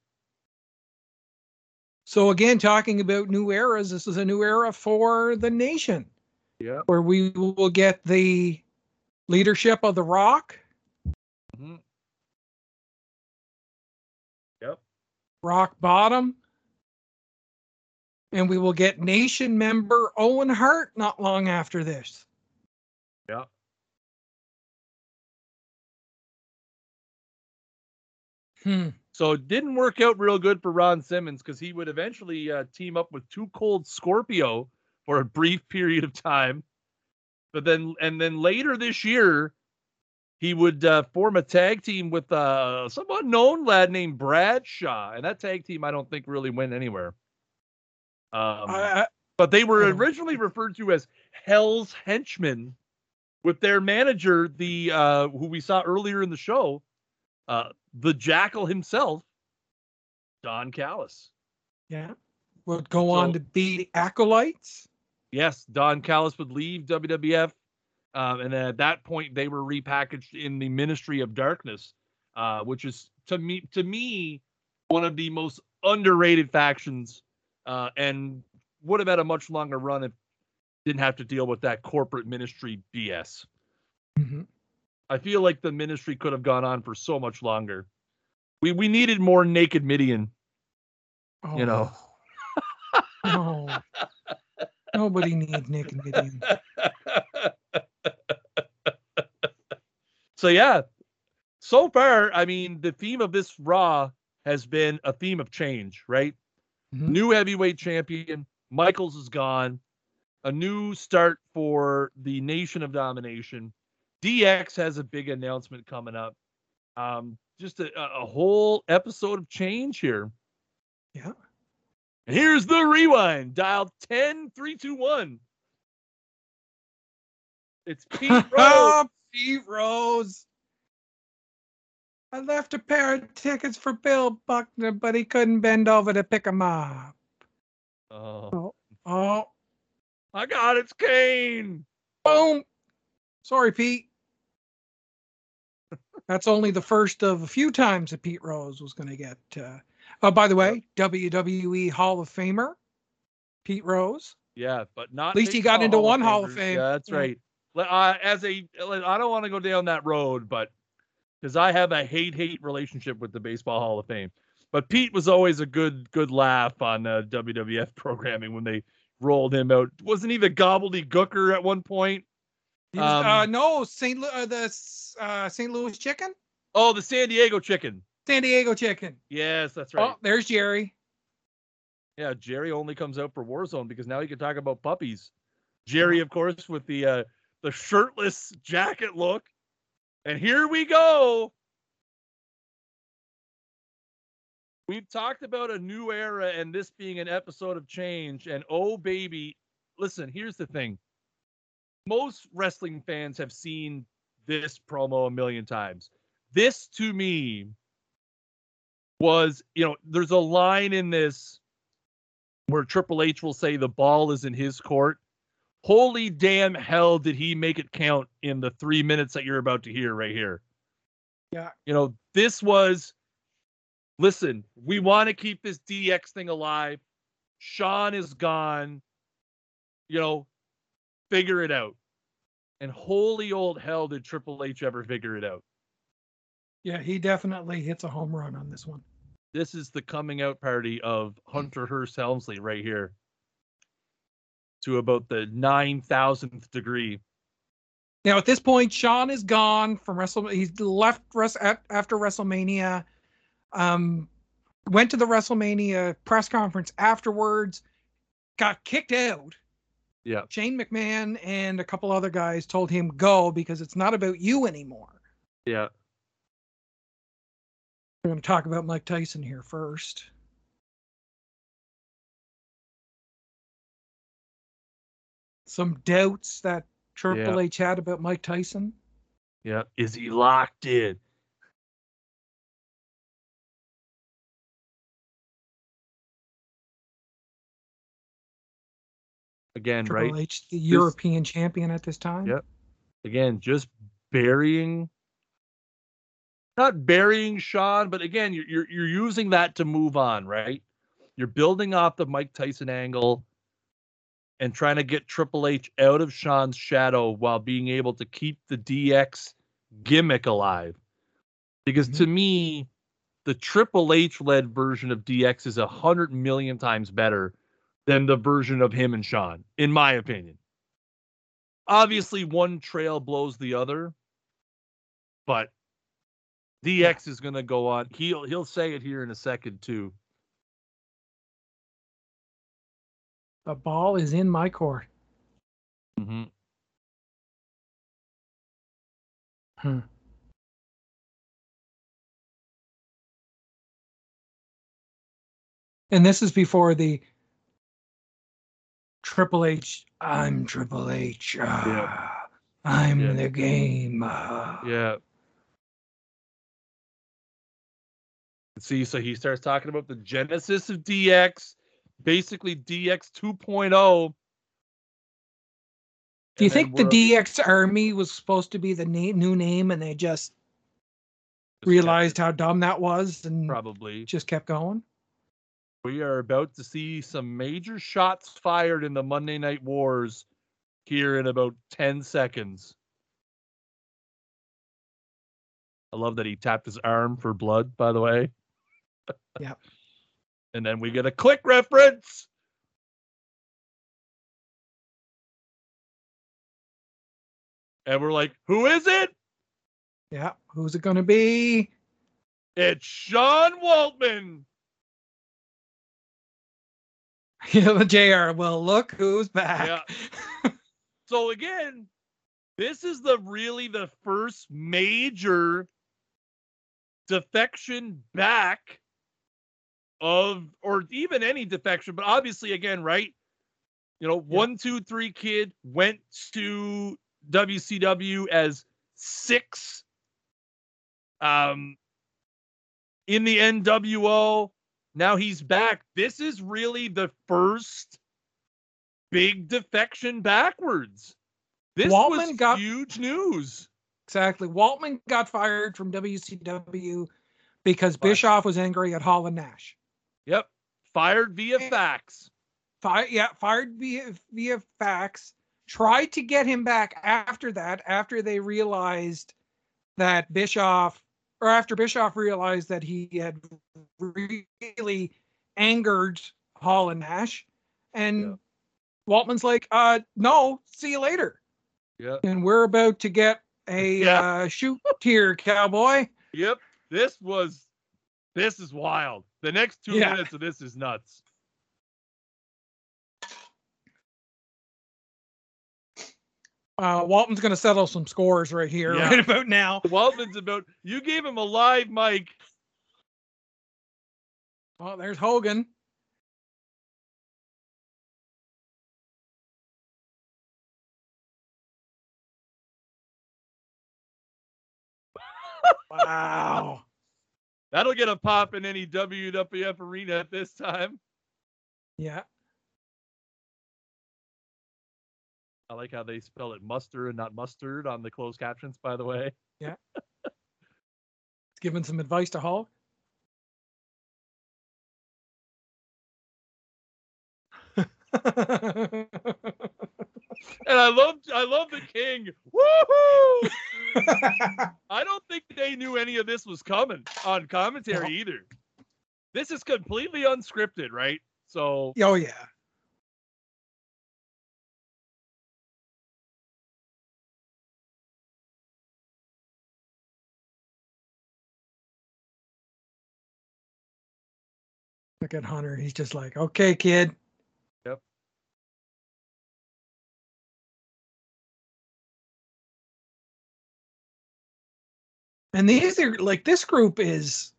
So again, talking about new eras, this is a new era for the nation. Yeah. Where we will get the leadership of the Rock. Mm-hmm. Yep. Rock Bottom. And we will get nation member Owen Hart not long after this. Yeah. Hmm. So it didn't work out real good for Ron Simmons because he would eventually uh, team up with Too Cold Scorpio for a brief period of time. But then, and then later this year, he would uh, form a tag team with uh, some unknown lad named Bradshaw. And that tag team, I don't think really went anywhere. Um, I, but they were originally referred to as Hell's Henchmen with their manager, the uh, who we saw earlier in the show, uh, the Jackal himself, Don Callis. Yeah. Would go so, on to be Acolytes. Yes, Don Callis would leave WWF. Um, and then at that point, they were repackaged in the Ministry of Darkness, uh, which is to me to me one of the most underrated factions, uh, and would have had a much longer run if didn't have to deal with that corporate ministry BS. Mm-hmm. I feel like the ministry could have gone on for so much longer. We we needed more naked Mideon. Oh, You know. no. Nobody needs naked Mideon. So yeah, so far, I mean, the theme of this Raw has been a theme of change, right? Mhm. New heavyweight champion, Michaels is gone. A new start for the Nation of Domination. DX has a big announcement coming up. Um, just a, a whole episode of change here. Yeah. And here's the rewind. Dial 10 321. It's Pete Rose. Oh, Pete Rose. I left a pair of tickets for Bill Buckner, but he couldn't bend over to pick 'em up. Oh, Oh, Oh. I got it's Kane. boom. Sorry, Pete. That's only the first of a few times that Pete Rose was going to get. Uh, oh, by the way, WWE Hall of Famer, Pete Rose. Yeah, but not. At least he got into one Hall of Fame. Yeah, that's right. Uh, as a, I don't want to go down that road, but because I have a hate-hate relationship with the Baseball Hall of Fame. But Pete was always a good, good laugh on uh, WWF programming when they rolled him out. Wasn't he the gobbledygooker at one point? Was, Um, uh, no, St. Lu- uh, the uh, St. Louis Chicken, Oh, the San Diego Chicken. San Diego Chicken. Yes, that's right. Oh, there's Jerry. Yeah, Jerry only comes out for Warzone because now he can talk about puppies. Jerry, of course, with the uh, the shirtless jacket look. And here we go. We've talked about a new era and this being an episode of change. And oh, baby, listen, here's the thing. Most wrestling fans have seen this promo a million times. This to me was, you know, there's a line in this where Triple H will say the ball is in his court. Holy damn hell did he make it count in the three minutes that you're about to hear right here? Yeah. You know, this was listen, we want to keep this DX thing alive. Shawn is gone. You know, figure it out. And holy old hell did Triple H ever figure it out. Yeah, he definitely hits a home run on this one. This is the coming out party of Hunter Hearst Helmsley right here to about the 9,000th degree. Now, at this point, Shawn is gone from Wrestle. He's left at, after WrestleMania. Um, went to the WrestleMania press conference afterwards. Got kicked out. Yeah. Shane McMahon and a couple other guys told him go because it's not about you anymore. Yeah. We're going to talk about Mike Tyson here first. Some doubts that Triple H had about Mike Tyson. Yeah. Is he locked in? Again, Triple right? H, the European champion at this time. Yep. Again, just burying not burying Shawn, but again, you're, you're you're using that to move on, right? You're building off the Mike Tyson angle and trying to get Triple H out of Shawn's shadow while being able to keep the DX gimmick alive. Because to mm-hmm. me, the Triple H led version of DX is a hundred million times better than the version of him and Shawn, in my opinion. Obviously, one trail blows the other, but DX is going to go on. He'll he'll say it here in a second too. The ball is in my court. Mm-hmm. Hmm. And this is before the Triple H. I'm Triple H. ah, I'm Yeah. the game. ah." Yeah. See, so he starts talking about the genesis of DX, basically DX 2.0. Do you think the DX Army was supposed to be the na- new name and they just just realized how dumb that was and probably just kept going? We are about to see some major shots fired in the Monday Night Wars here in about 10 seconds. I love that he tapped his arm for blood, by the way. Yep. and then we get a Kliq reference. And we're like, who is it? Yeah. Who's it going to be? It's Sean Waltman. Yeah, the JR. Well, look who's back. Yeah. so again, this is the really the first major defection back of or even any defection, but obviously again, right? You know, Yeah. one, two, three kid went to WCW as Syxx. Um in the NWO. Now he's back. This is really the first big defection backwards. This Waltman was got- huge news. Exactly. Waltman got fired from WCW because. Bischoff was angry at Hall and Nash. Yep. Fired via fax. Fi- yeah, fired via via fax. Tried to get him back after that, after they realized that Bischoff, or after Bischoff realized that he had really angered Hall and Nash, and Yeah. Waltman's like, "Uh, no, see you later." Yeah. And we're about to get a Yeah. uh, shoot here, cowboy. Yep. This was this is wild. The next two Yeah. minutes of this is nuts. Uh, Waltman's going to settle some scores right here, Yeah. right about now. Waltman's about you gave him a live mic. Oh, there's Hogan. wow. That'll get a pop in any WWF arena at this time. Yeah. I like how they spell it mustard and not mustard on the closed captions, by the way. Yeah. it's giving some advice to Hulk. And I love I love the king. Woohoo! I don't think they knew any of this was coming on commentary either. This is completely unscripted, right? So oh yeah. Look at Hunter. He's just like, okay, kid. Yep. And these are like this group is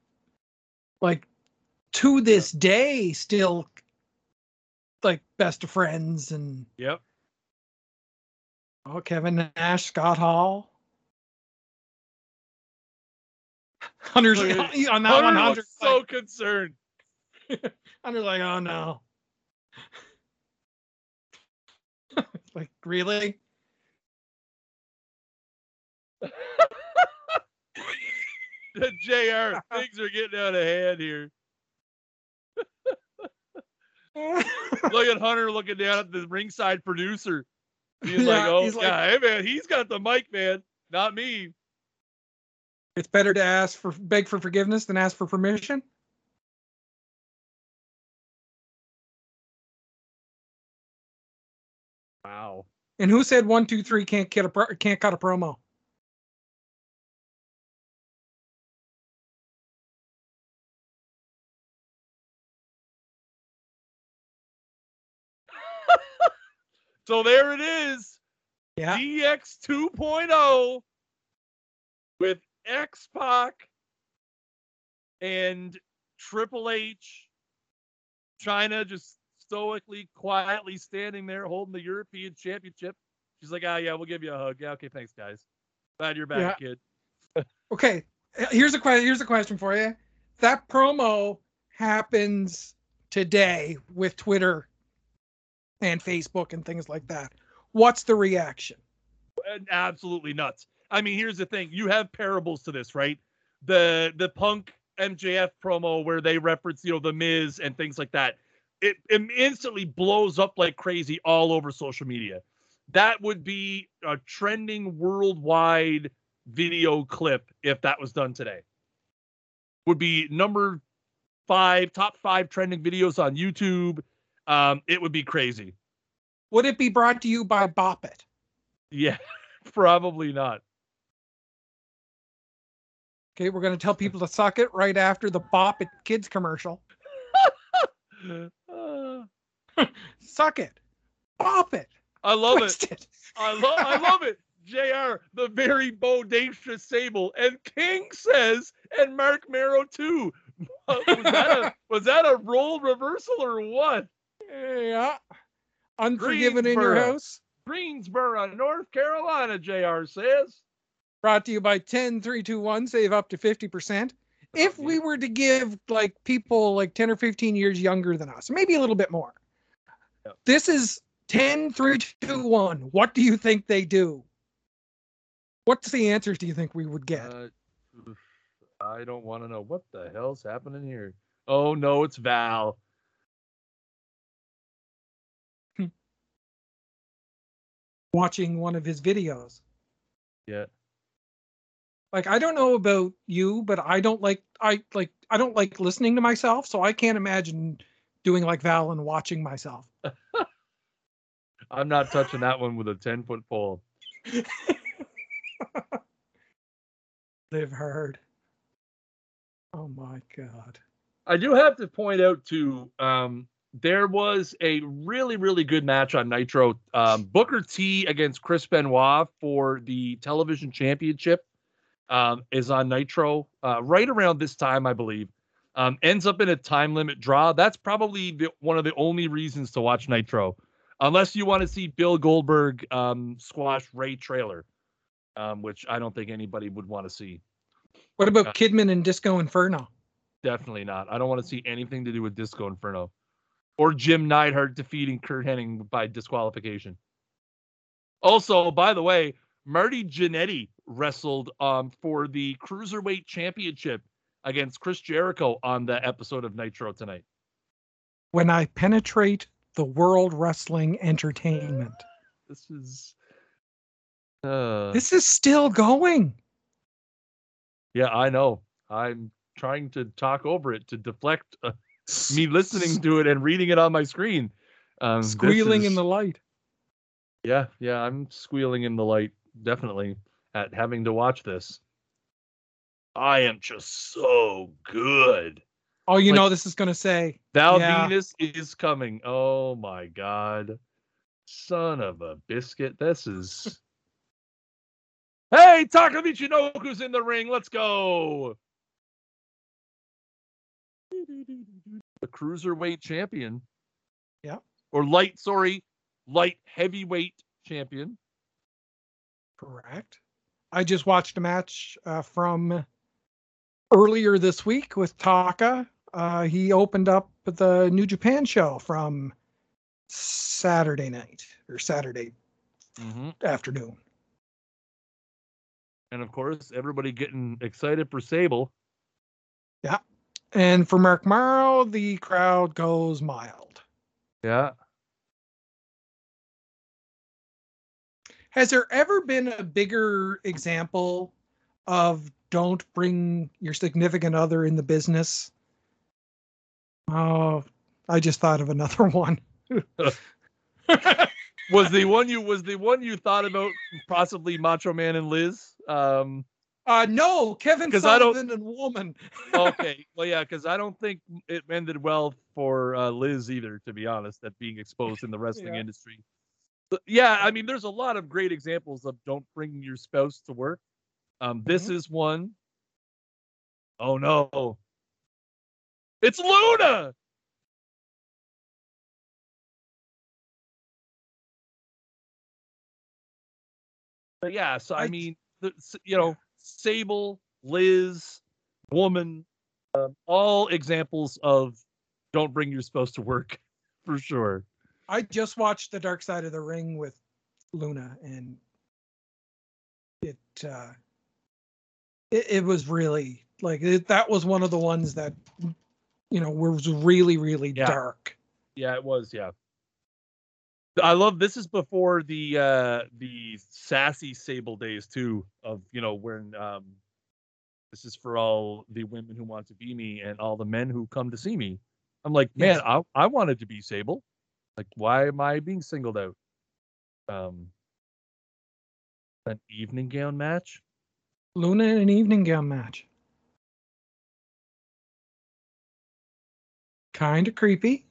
like to this day still like best of friends and yep. oh Kevin Nash, Scott Hall. Hunter's on that one. Hunter's so like, concerned. Hunter's like, oh no. like really? JR, things are getting out of hand here. Look at Hunter looking down at the ringside producer. He's like, oh, he's like- yeah, hey, man, he's got the mic, man, not me. it's better to ask for beg for forgiveness than ask for permission. And who said one, two, three can't get a pro- can't cut a promo? So there it is. Yeah. DX 2.0 with X Pac and Triple H. Chyna just stoically, quietly standing there holding the European Championship. She's like, ah, yeah, we'll give you a hug. Yeah, okay, thanks, guys. Glad you're back, kid. Okay. Here's a question. Here's a question for you. That promo happens today with Twitter and Facebook and things like that. What's the reaction? Absolutely nuts. I mean, here's the thing: you have parables to this, right? The the Punk MJF promo where they reference, you know, the Miz and things like that. It, it instantly blows up like crazy all over social media. That would be a trending worldwide video clip if that was done today. Would be number five, top five trending videos on YouTube. Um, it would be crazy. Would it be brought to you by Bop It? Yeah, probably not. Okay, we're going to tell people to suck it right after the Bop It Kids commercial. suck it. Pop it. I love it. it. I love I love it. JR, the very bodacious Sable, and King says, and Marc Mero too. was, that a, was that a role reversal or what? Yeah. Uh, Unforgiven in your house? Greensboro, North Carolina, JR says. Brought to you by 10321, save up to 50%. If we were to give like people like 10 or 15 years younger than us, maybe a little bit more. This is 10, 3, 2, 1. What do you think they do? What's the answers do you think we would get? Uh, I don't want to know what the hell's happening here. Oh no, it's Val. Watching one of his videos. Yeah. Like I don't know about you, but I don't like I like I don't like listening to myself, so I can't imagine doing like Val and watching myself. I'm not touching that one with a 10 foot pole. They've heard. Oh my god. I do have to point out too, um, there was a really, really good match on Nitro. Um, Booker T against Chris Benoit for the television championship um, is on Nitro uh, right around this time, I believe. Um, ends up in a time limit draw. That's probably the, one of the only reasons to watch Nitro, unless you want to see Bill Goldberg um, squash Ray Traylor, um, which I don't think anybody would want to see. What about uh, Kidman and Disco Inferno? Definitely not. I don't want to see anything to do with Disco Inferno or Jim Neidhart defeating Curt Hennig by disqualification. Also, by the way, Marty Jannetty wrestled um, for the Cruiserweight Championship against Chris Jericho on the episode of Nitro tonight. When I penetrate the World Wrestling Entertainment. This is. Uh... This is still going. Yeah, I know. I'm trying to talk over it to deflect uh, me listening to it and reading it on my screen. Um, Squealing is... in the light. Yeah, yeah, I'm squealing in the light definitely at having to watch this. I am just so good. Oh, you like, know this is gonna say Val yeah. Venis is coming. Oh my god. Son of a biscuit. This is Hey, Taka Michinoku's in the ring. Let's go. The cruiserweight champion. Yeah. Or light, sorry, light heavyweight champion. Correct. I just watched a match uh, from earlier this week with Taka. Uh, he opened up the New Japan show from Saturday night or Saturday mm-hmm. afternoon. And of course, everybody getting excited for Sable. Yeah. And for Marc Mero, the crowd goes mild. Yeah. Has there ever been a bigger example of don't bring your significant other in the business? Oh, I just thought of another one. was the one you was the one you thought about possibly Macho Man and Liz? Um uh no, Kevin Sullivan and Woman. okay. Well yeah, because I don't think it ended well for uh, Liz either, to be honest, at being exposed in the wrestling yeah. industry yeah, I mean, there's a lot of great examples of don't bring your spouse to work. Um, this mm-hmm. is one. Oh no, it's Luna. But yeah, so I, I mean, the, you know, Sable, Liz, Woman, um, all examples of don't bring your spouse to work for sure. I just watched The Dark Side of the Ring with Luna, and it uh, it, it was really Like it, that was one of the ones that you know was really really Yeah. dark. Yeah, it was. Yeah. I love this is before the uh the sassy sable days too of you know when um this is for all the women who want to be me and all the men who come to see me. I'm like, man, Yes. I I wanted to be sable. Like, why am I being singled out? Um an evening gown match? Luna in an evening gown match. Kind of creepy.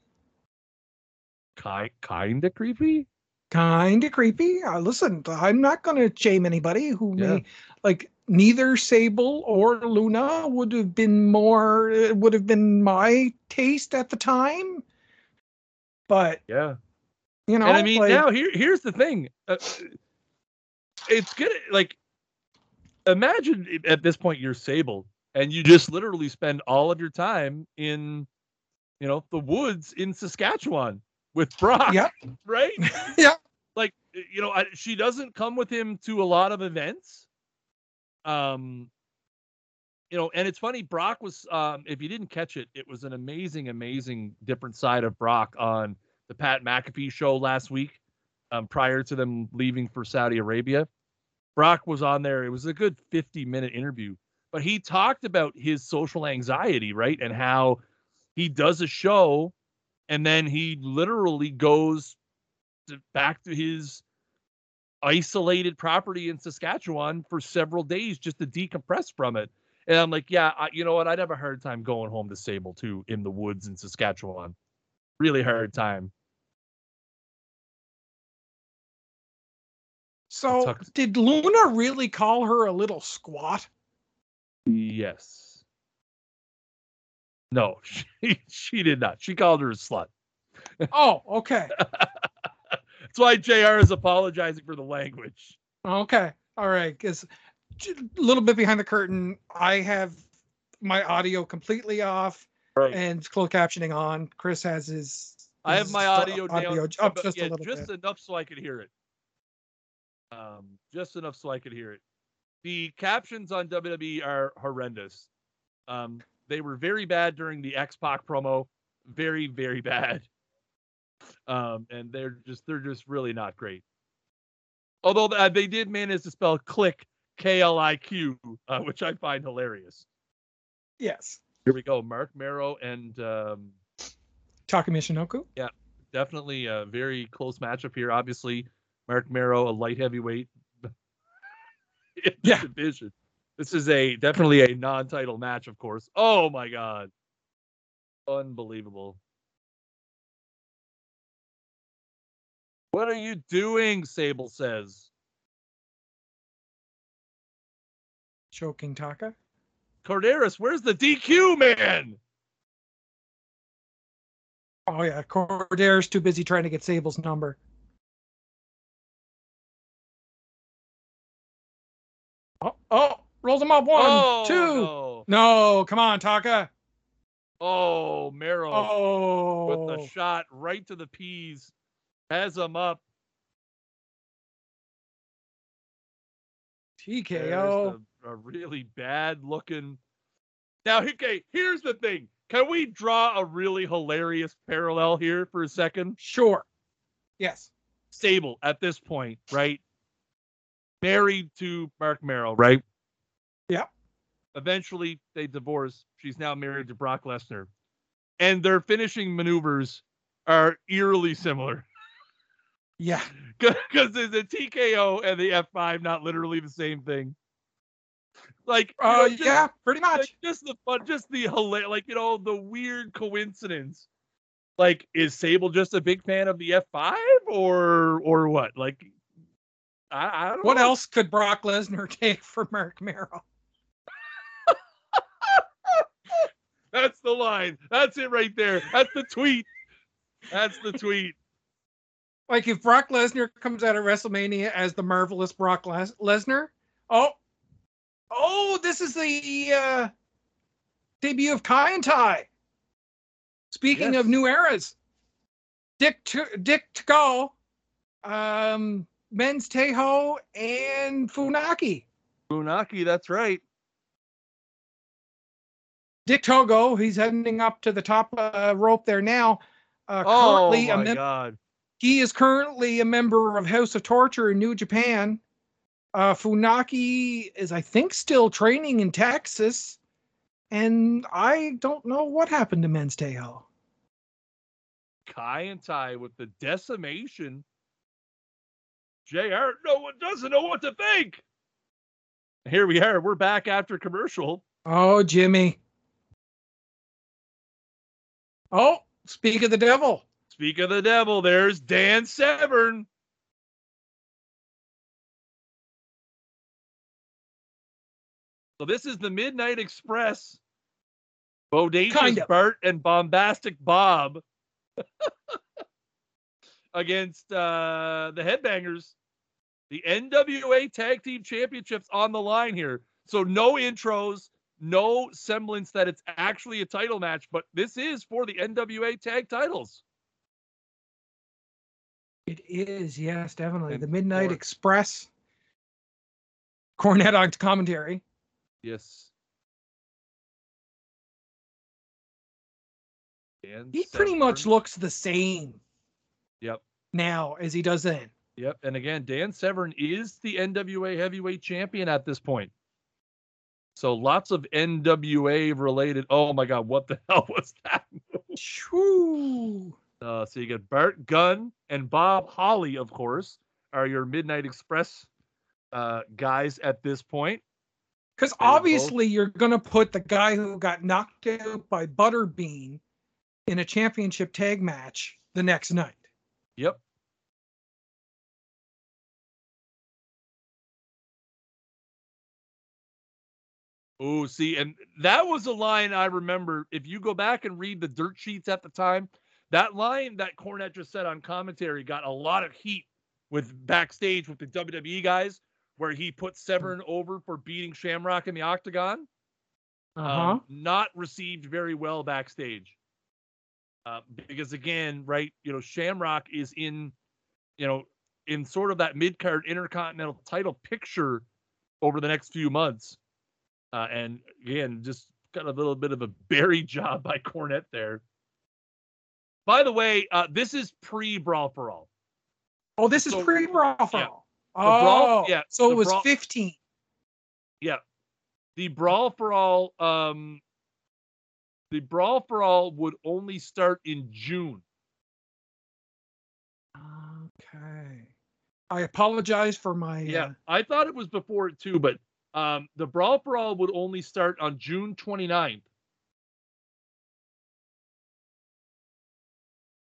Kind kinda creepy? Kind of creepy. Uh, listen, I'm not going to shame anybody who Yeah. may like neither Sable or Luna would have been more it would have been my taste at the time. But Yeah. you know, and I mean, like, now here here's the thing. Uh, it's gonna like imagine at this point you're Sable and you just literally spend all of your time in, you know, the woods in Saskatchewan with Brock. Yep. Right. Yeah. Like you know, I, she doesn't come with him to a lot of events. Um. You know, and it's funny. Brock was, um, if you didn't catch it, it was an amazing, amazing different side of Brock on the Pat McAfee show last week, um, prior to them leaving for Saudi Arabia. Brock was on there. It was a good 50 minute interview, but he talked about his social anxiety, right? And how he does a show and then he literally goes to, back to his isolated property in Saskatchewan for several days just to decompress from it. And I'm like, yeah, I, you know what? I'd have a hard time going home to Sable too in the woods in Saskatchewan. Really hard time. So Tuck- did Luna really call her a little squat? Yes. No, she she did not. She called her a slut. Oh, okay. That's why JR is apologizing for the language. Okay. All right. Because a little bit behind the curtain, I have my audio completely off Right. and closed captioning on. Chris has his. I have my stu- audio, down, up just yeah, a little just bit. enough so I could hear it. Um, just enough so I could hear it. The captions on WWE are horrendous. Um, they were very bad during the X Pac promo, very very bad. Um, and they're just they're just really not great. Although uh, they did manage to spell click K L I Q, uh, which I find hilarious. Yes. Here we go, Marc Mero and um, Taka Michinoku. definitely a very close matchup here. Obviously, Marc Mero, a light heavyweight Yeah. division. This is a definitely a non-title match, of course. Oh my god, unbelievable! What are you doing? Sable says. Choking Taka. Korderas, where's the DQ man? Oh, yeah. Korderas too busy trying to get Sable's number. Oh, oh, rolls him up. One, oh, two. No. No, come on, Taka. Oh, Mero. Oh. with the shot right to the peas, has him up. TKO. a, a really bad looking. Now, okay, here's the thing. Can we draw a really hilarious parallel here for a second? Sure. Yes. Sable at this point, right? Married to Marc Mero, right? Yep. Eventually, they divorce. She's now married to Brock Lesnar. And their finishing maneuvers are eerily similar. Yeah. because there's a TKO and the F5 not literally the same thing. Like, Uh, just, yeah, pretty like, much. just the fun, just the hilarious, like you know, the weird coincidence. Like, is Sable just a big fan of the F5 or or what? Like, I, I don't What know. else could Brock Lesnar take for Marc Mero? That's the line. That's it right there. That's the tweet. That's the tweet. Like if Brock Lesnar comes out of WrestleMania as the marvelous Brock Les- Lesnar, oh, oh, this is the uh, debut of Kaientai. Speaking of new eras, Dick to Dick Togo, um, MEN's Teioh and Funaki. Funaki, that's right. Dick Togo, he's heading up to the top uh, rope there now. Uh, oh my mem- god! he is currently a member of House of Torture in New Japan. Uh, Funaki is, I think, still training in Texas, and I don't know what happened to MEN's Teioh. Kai and Tai with the decimation. JR, no one doesn't know what to think. Here we are. We're back after commercial. Oh, Jimmy. Oh, speak of the devil. Speak of the devil, there's Dan Severn. So this is the Midnight Express. Bodacious Kind of. Bart and Bombastic Bob against uh, the Headbangers. The NWA Tag Team Championships on the line here. So no intros, no semblance that it's actually a title match, but this is for the NWA Tag Titles. It is, yes, definitely. And the Midnight Express. Cornette on commentary. Yes. Dan He pretty much looks the same Yep. Now as he does then. Yep. And again, Dan Severn is the NWA heavyweight champion at this point. So lots of NWA related. Oh my God, what the hell was that? Shoo. Uh, so you get Bart Gunn and Bob Holly, of course, are your Midnight Express uh, guys at this point. Because were both- obviously you're gonna put the guy who got knocked out by Butterbean in a championship tag match the next night. Yep. Oh, see, and that was a line I remember. If you go back and read the dirt sheets at the time, that line that Cornette just said on commentary got a lot of heat with backstage with the WWE guys, where he put Severn over for beating Shamrock in the octagon. Uh-huh. Um, not received very well backstage. Uh, because again, right, you know, Shamrock is in, you know, in sort of that mid card intercontinental title picture over the next few months. Uh, and again, just got a little bit of a berry job by Cornette there. By the way, uh, this is pre Brawl for All. oh, this is so- pre brawl for yeah. all. Brawl- Oh, yeah, So it was Brawl- 15. The Brawl for All, um, the Brawl for All would only start in June. Okay. I apologize for my. Yeah, uh, I thought it was before it too, but um, the Brawl Brawl would only start on June 29th.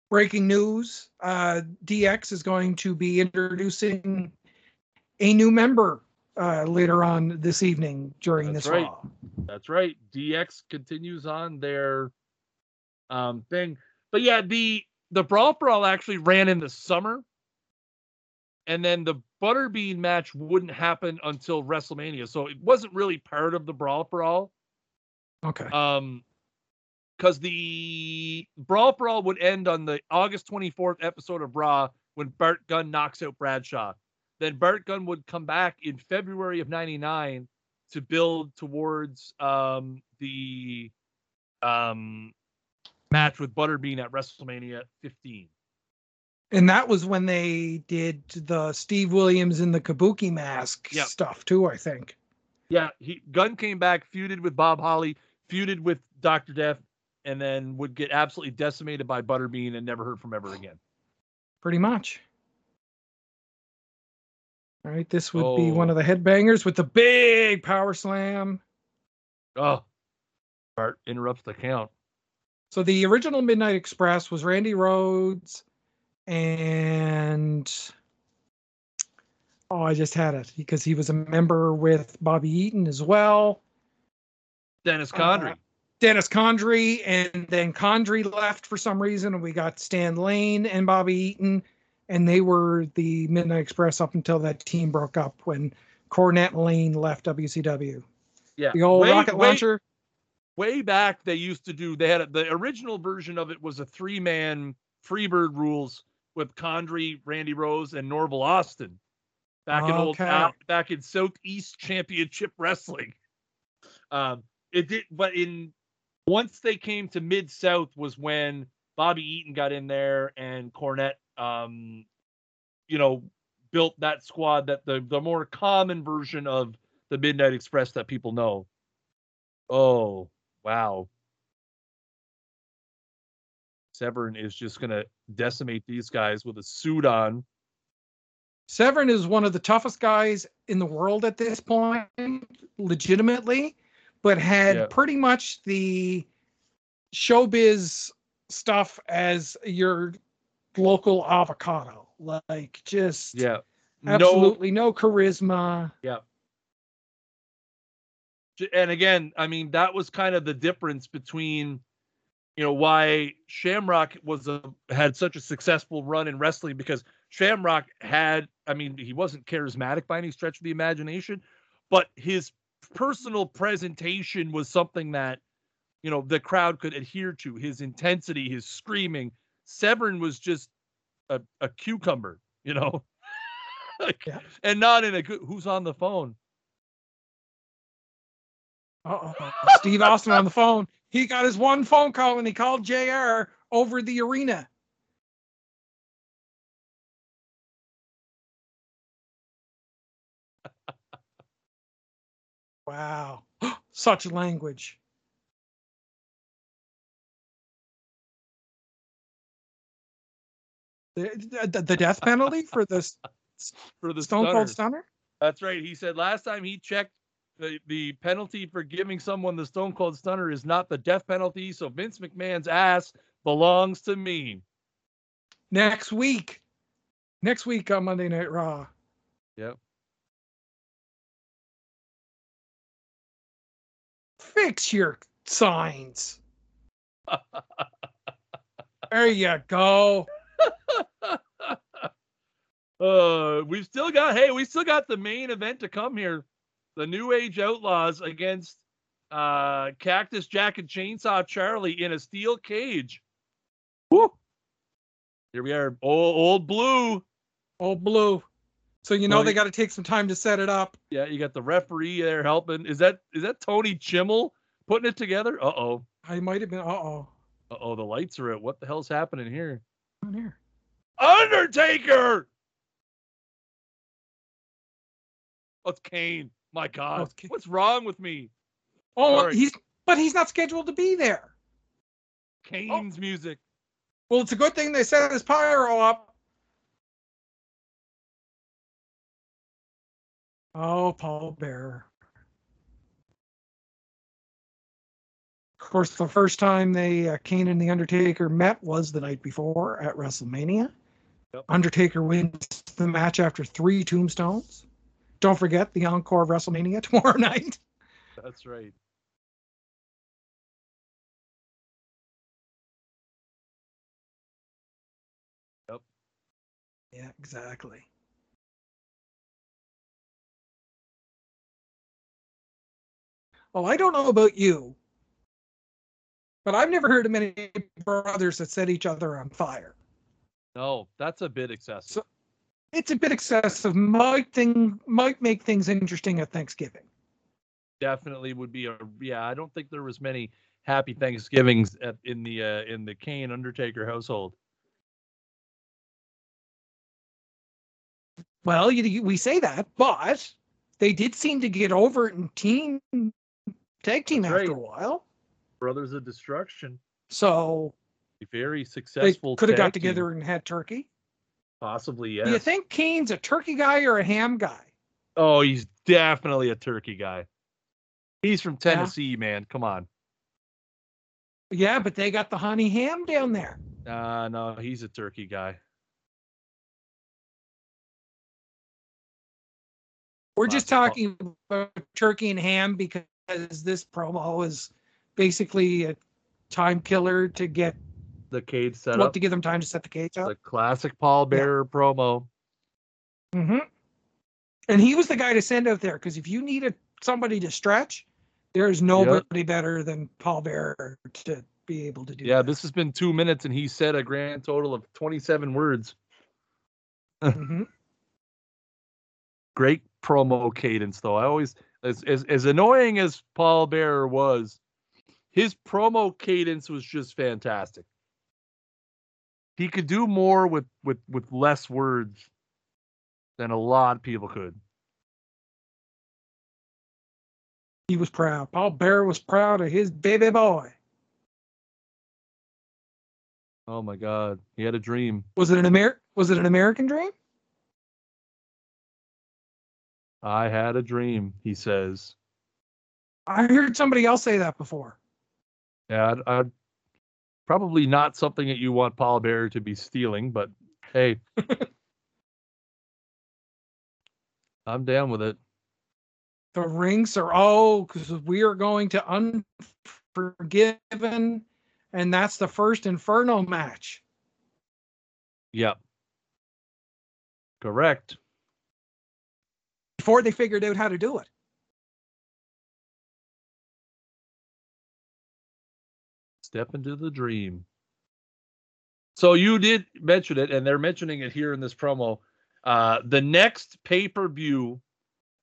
breaking news uh, DX is going to be introducing a new member uh, later on this evening during That's this right. Raw. That's right. DX continues on their um, thing, but yeah, the the Brawl for All actually ran in the summer, and then the Butterbean match wouldn't happen until WrestleMania, so it wasn't really part of the Brawl for All. Okay. Um, because the Brawl for All would end on the August 24th episode of Raw when Bart Gunn knocks out Bradshaw. Then Bart Gunn would come back in February of 99 to build towards um, the um, match with Butterbean at WrestleMania 15. And that was when they did the Steve Williams in the Kabuki mask Yep. stuff too, I think. Yeah, he Gunn came back, feuded with Bob Holly, feuded with Dr. Death, and then would get absolutely decimated by Butterbean and never heard from ever again. Pretty much. All right, this would be one oh. of the headbangers with the big power slam. Oh, Bart interrupts the count. So the original Midnight Express was Randy Rose and oh, I just had it because he was a member with Bobby Eaton as well. Dennis Uh, Condrey. Dennis Condrey, and then Condrey left for some reason, and we got Stan Lane and Bobby Eaton, and they were the Midnight Express up until that team broke up when Cornette Lane left WCW. yeah, The old way, rocket way- launcher. Way back, they used to do. They had a, the original version of it was a three man Freebird rules with Condrey, Randy Rose, and Norvell Austin. Back in old uh, back in Southeast Championship Wrestling. Um, it did, but in once they came to Mid South was when Bobby Eaton got in there and Cornette, um, you know, built that squad that the the more common version of the Midnight Express that people know. Oh, wow. Severn is just going to decimate these guys with a suit on. Severn is one of the toughest guys in the world at this point, legitimately, but had yeah. pretty much the showbiz stuff as your local avocado. Like just yeah, absolutely no, no charisma. Yeah. And again, I mean, that was kind of the difference between, you know, why Shamrock was a had such a successful run in wrestling because Shamrock had, I mean, he wasn't charismatic by any stretch of the imagination, but his personal presentation was something that you know the crowd could adhere to. His intensity his screaming. Severn was just a, a cucumber you know? Like, yeah. and not in a good who's on the phone? Uh-oh. steve austin on the phone he got his one phone call and he called jr over the arena wow such language The, the, death penalty for this for the Stone. Cold Stunner. That's right. He said last time he checked, the the penalty for giving someone the Stone Cold Stunner is not the death penalty. So Vince McMahon's ass belongs to me. Next week, next week on Monday Night Raw. Yep. Fix your signs. there you go. uh, we've still got hey, we still got the main event to come here. The New Age Outlaws against uh Cactus Jack and Chainsaw Charlie in a steel cage. Woo! Here we are, old, old blue. Old blue. So you know they got to take some time to set it up. Yeah, you got the referee there helping. Is that is that Tony Chimel putting it together? Uh oh. I might have been. Uh oh. Uh oh. The lights are out. What the hell's happening here? On here. Undertaker. Oh, it's Kane. My God, oh, what's wrong with me? Oh, right. he's but he's not scheduled to be there. Kane's oh. music. Well, it's a good thing they set his pyro up. Oh, Paul Bearer. Of course, the first time they uh, Kane and the Undertaker met was the night before at WrestleMania. Yep. Undertaker wins the match after three tombstones. Don't forget the encore of WrestleMania tomorrow night. That's right. Yep. Yeah, exactly. Well, I don't know about you, but I've never heard of many brothers that set each other on fire. No, that's a bit excessive. So, it's a bit excessive. Might thing might make things interesting at Thanksgiving. Definitely would be a yeah. I don't think there was many happy Thanksgivings at, in the uh, in the Kane Undertaker household. Well, you, we say that, but they did seem to get over it in team tag team That's after right. a while. Brothers of Destruction. So very successful. They could have got together team. and had turkey. Possibly, yeah. Do you think Kane's a turkey guy or a ham guy? Oh, he's definitely a turkey guy. He's from Tennessee, yeah. man. Come on. Yeah, but they got the honey ham down there. Uh no, he's a turkey guy. We're Lots just talking about turkey and ham because this promo is basically a time killer to get the cage set up. to give them time to set the cage up. The classic Paul Bearer yeah. promo. Mm-hmm. And he was the guy to send out there because if you needed somebody to stretch, there's nobody yep. better than Paul Bearer to be able to do. Yeah, that. this has been two minutes, and he said a grand total of 27 words. mm-hmm. Great promo cadence, though. I always, as, as as annoying as Paul Bearer was, his promo cadence was just fantastic. He could do more with with with less words than a lot of people could. He was proud. Paul Bearer was proud of his baby boy. Oh my God, he had a dream. Was it an Amer? Was it an American dream? I had a dream, he says. I heard somebody else say that before. Yeah, I'd, I'd probably not something that you want Paul Bearer to be stealing, but hey, I'm down with it. The rings are oh, because we are going to Unforgiven, and that's the first Inferno match. Yep. Correct. Before they figured out how to do it. Step into the dream. So you did mention it, and they're mentioning it here in this promo. Uh, the next pay per view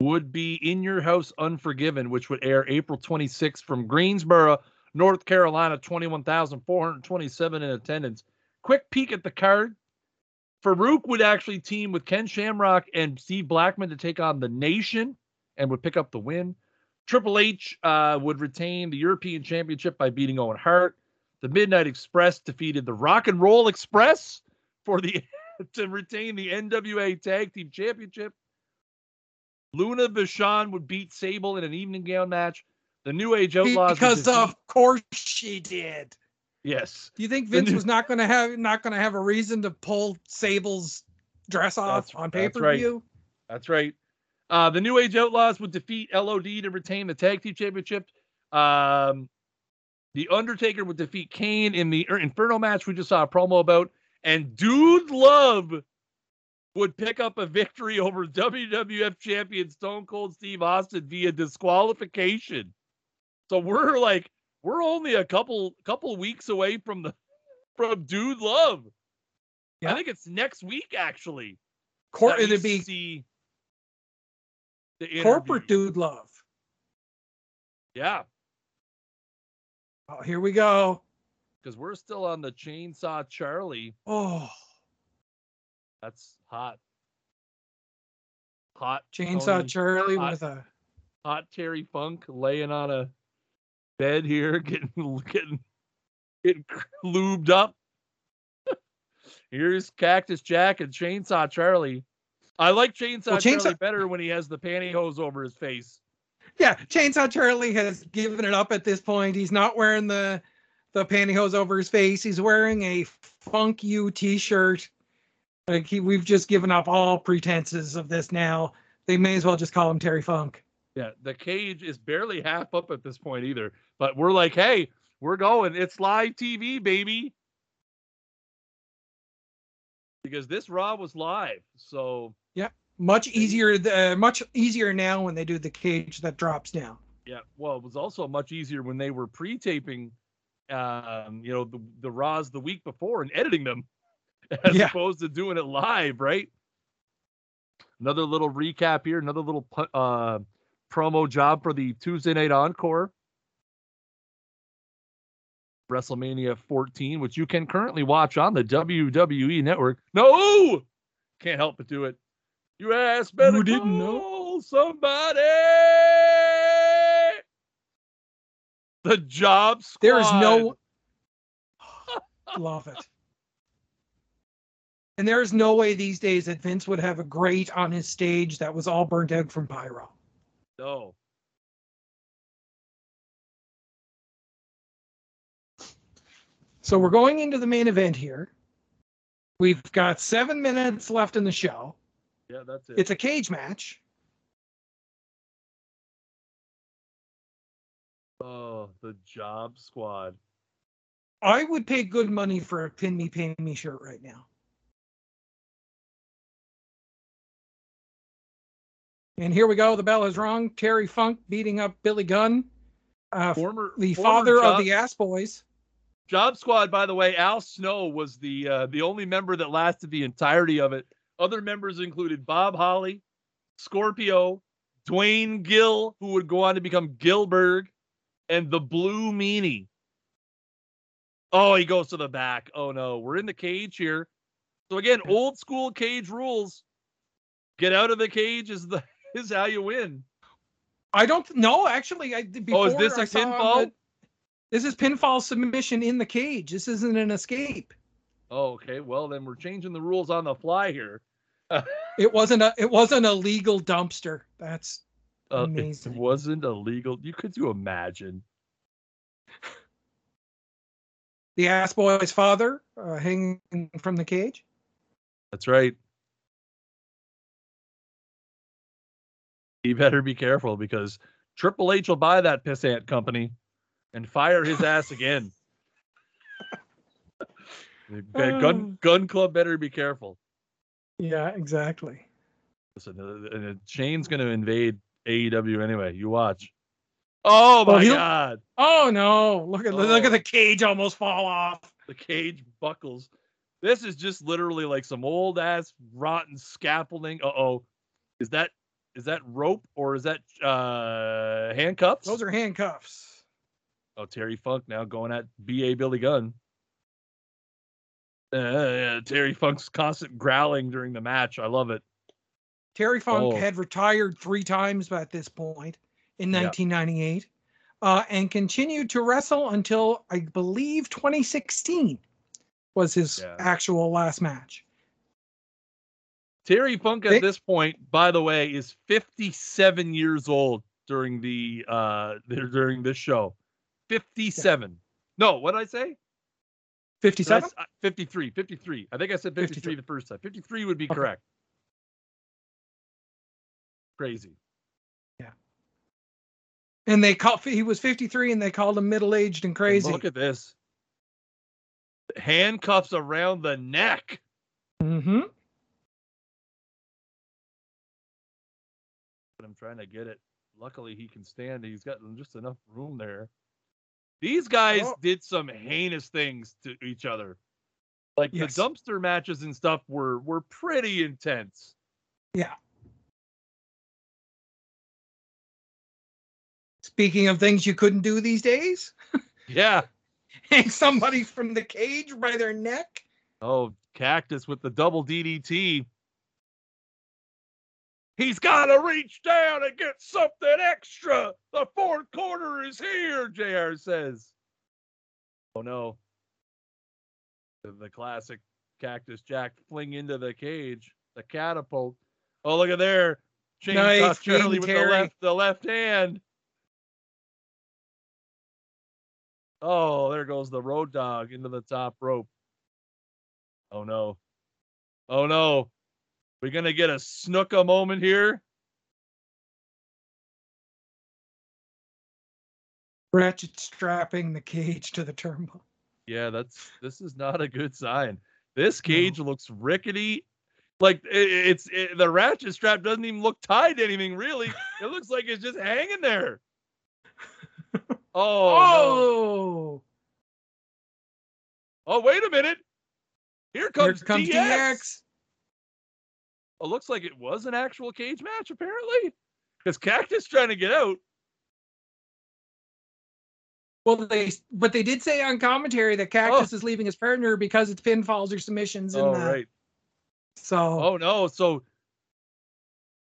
would be In Your House Unforgiven, which would air April 26th from Greensboro, North Carolina, 21,427 in attendance. Quick peek at the card. Farouk would actually team with Ken Shamrock and Steve Blackman to take on the Nation and would pick up the win. Triple H uh, would retain the European Championship by beating Owen Hart. The Midnight Express defeated the Rock and Roll Express for the to retain the NWA Tag Team Championship. Luna Vachon would beat Sable in an evening gown match. The New Age Outlaws because of course she did. Yes. Do you think Vince new- was not going to have not going to have a reason to pull Sable's dress off that's, on pay per view? That's right. Uh, the New Age Outlaws would defeat LOD to retain the tag team championship. Um, the Undertaker would defeat Kane in the Inferno match we just saw a promo about. And Dude Love would pick up a victory over WWF champion Stone Cold Steve Austin via disqualification. So we're like we're only a couple couple weeks away from the from Dude Love. Yeah. I think it's next week actually. Cor- it'd be see corporate dude love. Yeah. Oh, here we go. Because we're still on the chainsaw Charlie. Oh, that's hot. Hot chainsaw Tony, Charlie hot, with a hot Terry Funk laying on a bed here, getting getting getting lubed up. Here's Cactus Jack and Chainsaw Charlie I like Chainsaw, well, Chainsaw Charlie better when he has the pantyhose over his face. Yeah, Chainsaw Charlie has given it up at this point. He's not wearing the the pantyhose over his face. He's wearing a Funk You t-shirt. Like he, we've just given up all pretenses of this now. They may as well just call him Terry Funk. Yeah, the cage is barely half up at this point either. But we're like, hey, we're going. It's live TV, baby. Because this Raw was live. So yeah, much easier. Uh, much easier now when they do the cage that drops down. Yeah, well, it was also much easier when they were pre-taping, um, you know, the the Raws the week before and editing them, as yeah. opposed to doing it live, right? Another little recap here. Another little uh, promo job for the Tuesday Night Encore. WrestleMania 14, which you can currently watch on the WWE Network. No, can't help but do it. You ass better you didn't know somebody. The job squad. There is no. Love it. And there is no way these days that Vince would have a grate on his stage that was all burnt out from pyro. No. So we're going into the main event here. We've got seven minutes left in the show. Yeah, that's it. It's a cage match. Oh, the job squad. I would pay good money for a pin me, pay me shirt right now. And here we go. The bell is rung. Terry Funk beating up Billy Gunn, uh, former the former father job, of the Ass Boys. Job Squad, by the way, Al Snow was the uh, the only member that lasted the entirety of it. Other members included Bob Holly, Scorpio, Duane Gill, who would go on to become Gilberg, and the blue meanie. Oh, he goes to the back. Oh no, we're in the cage here. So again, old school cage rules. Get out of the cage is the is how you win. I don't know. Actually, I before oh, is this a I saw pinfall? that- This is pinfall submission in the cage. This isn't an escape. Oh, okay. Well, then we're changing the rules on the fly here. It wasn't a. It wasn't a legal dumpster. That's Uh, it wasn't illegal. You could you imagine? the ass boy's father uh, hanging from the cage. That's right. You better be careful because Triple H will buy that pissant company and fire his ass again. Gun, gun Gunn Club better be careful. Yeah, exactly. Listen, uh, uh, Shane's going to invade AEW anyway. You watch. Oh my he'll- god, Oh no! Look at look Oh. at the cage almost fall off. the cage buckles. This is just literally like some old ass rotten scaffolding. Uh oh, is that is that rope or is that uh handcuffs? Those are handcuffs. Oh, Terry Funk now going at BA Billy Gunn. Uh, yeah, Terry Funk's constant growling during the match. I love it. Terry Funk Oh. had retired three times by this point in Yeah. 1998, uh, and continued to wrestle until I believe 2016 was his Yeah. actual last match. Terry Funk at They- this point, by the way, is 57 years old during the uh during this show. 57. No, what did I say? Did I 57. s- uh, 53. 53. I think I said 53 53. the first time. 53 would be Okay. correct. Crazy. Yeah. And they called he was 53 and they called him middle aged and And crazy. Look at this. Handcuffs around the neck. Mm hmm but I'm trying to get it. Luckily, he can stand. He's got just enough room there. These guys Oh. did some heinous things to each other. Like Yes. the dumpster matches and stuff were were pretty intense. Yeah. Speaking of things you couldn't do these days, Yeah. hang somebody from the cage by their neck. Oh, Cactus with the double DDT. He's got to reach down and get something extra. The fourth quarter is here, JR says. Oh, no. The, classic Cactus Jack fling into the cage, the catapult. Oh, look at there. Chainsaw Nice, Charlie with the left, the left hand. Oh, there goes the Road Dogg into the top rope. Oh no. Oh no. We gonna get a Snuka moment here? Ratchet strapping the cage to the turnbuckle. Yeah, that's this is not a good sign. This No. cage looks rickety. Like i- i- it's it, the ratchet strap doesn't even look tied to anything really. It looks like it's just hanging there. Oh, Oh, no. Oh! oh, wait a minute. Here comes, here comes, comes DX. DX. Oh, looks like it was an actual cage match apparently. Because Cactus trying to get out. Well, they but they did say on commentary that Cactus oh. is leaving his partner because it's pinfalls or submissions. Oh, right. So Oh no! So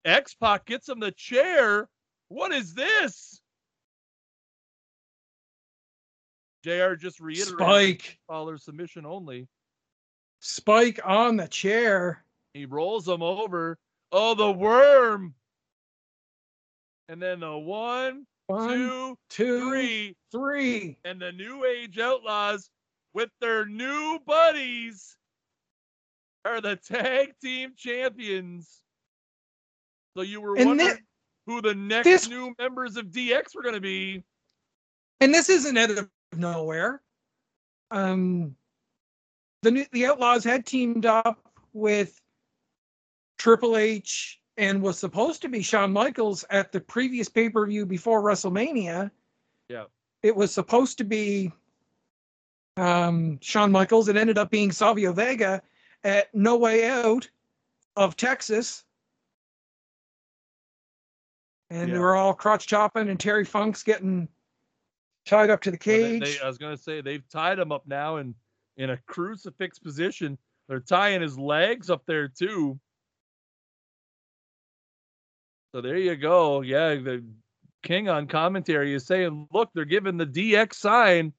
X Pac gets him the chair. What is this? JR just reiterated Spike, follower submission only. Spike on the chair. He rolls him over. Oh, the worm! And then the one, One, two, two, three, three. and the New Age Outlaws with their new buddies are the tag team champions. So you were And wondering thi- who the next this- new members of DX were going to be. And this isn't out of nowhere. Um, the new, the Outlaws had teamed up with Triple H and was supposed to be Shawn Michaels at the previous pay per view before WrestleMania. Yeah. It was supposed to be um, Shawn Michaels. It ended up being Savio Vega at No Way Out of Texas. And they Yeah. were all crotch chopping, and Terry Funk's getting tied up to the cage. They, they, I was gonna say they've tied him up now in in a crucifix position. They're tying his legs up there too. So there you go. Yeah, the king on commentary is saying, look, they're giving the DX sign,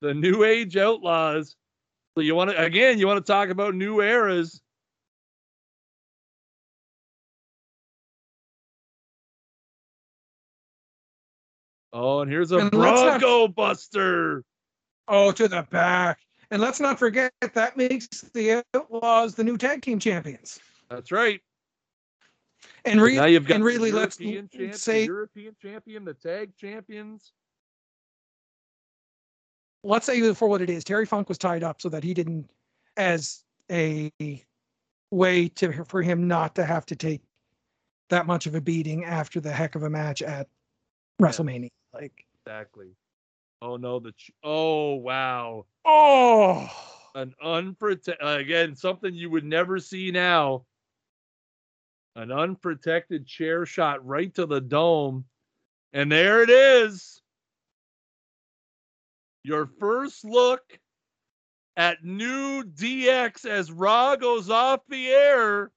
the New Age Outlaws. So you want to again, you want to talk about new eras. Oh, and here's a and Bronco not, Buster. Oh, to the back. And let's not forget that makes the Outlaws the new tag team champions. That's right. And, re- now you've got and really let's say European champion, the tag champions. Let's say for what it is, Terry Funk was tied up so that he didn't, as a way to for him not to have to take that much of a beating after the heck of a match at WrestleMania. Like exactly. Oh no, the ch- oh wow. Oh, an unprotected again something you would never see now. An unprotected chair shot right to the dome, and there it is. Your first look at new DX as Raw goes off the air.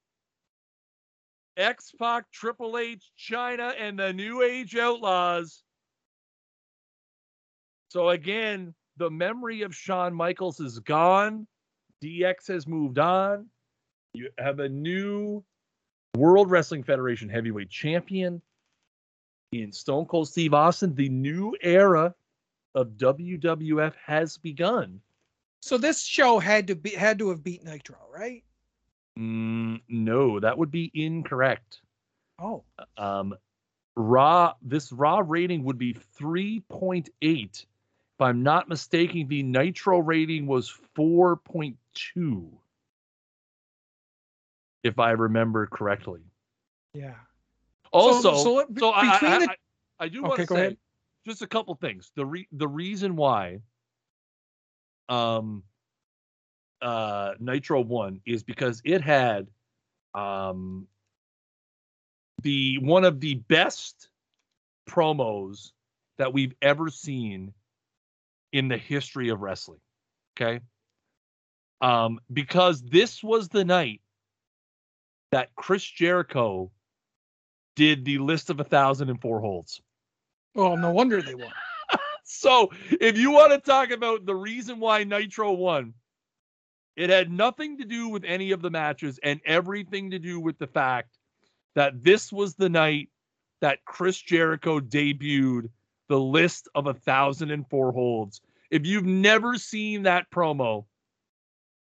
X Pac, Triple H, Chyna, and the New Age Outlaws so again, the memory of Shawn Michaels is gone. DX has moved on. You have a new World Wrestling Federation heavyweight champion in Stone Cold Steve Austin. The new era of WWF has begun. So this show had to be had to have beat Nitro, right? Mm, no, that would be incorrect. Oh. Um, Raw. This Raw rating would be three point eight if I'm not mistaken, the Nitro rating was 4.2, if I remember correctly. Yeah. Also, so, so, so I, I, the... I, I, do want to say ahead. just a couple things. The re, the reason why um uh Nitro won is because it had um the one of the best promos that we've ever seen in the history of wrestling. Okay. Um, because this was the night that Chris Jericho did the list of a thousand and four holds. Well, no wonder they won. so if you want to talk about the reason why Nitro won, it had nothing to do with any of the matches and everything to do with the fact that this was the night that Chris Jericho debuted the list of a thousand and four holds. If you've never seen that promo,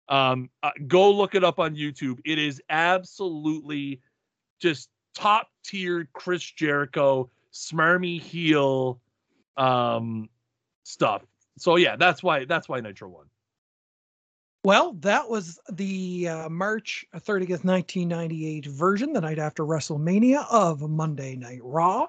um, uh, go look it up on YouTube. It is absolutely just top tier Chris Jericho, smarmy heel um, stuff. So yeah, that's why that's why Nitro won. Well, that was the uh, March 30th, 1998 version, the night after WrestleMania of Monday Night Raw.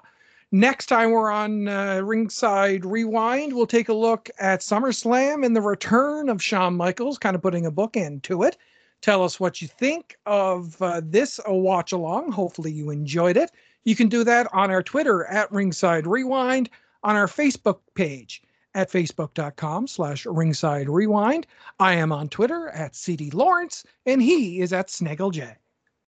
Next time we're on uh, Ringside Rewind, we'll take a look at SummerSlam and the return of Shawn Michaels, kind of putting a bookend to it. Tell us what you think of uh, this a watch along. Hopefully, you enjoyed it. You can do that on our Twitter at Ringside Rewind, on our Facebook page at facebook.com slash ringside rewind. I am on Twitter at CD Lawrence, and he is at Snaggle J.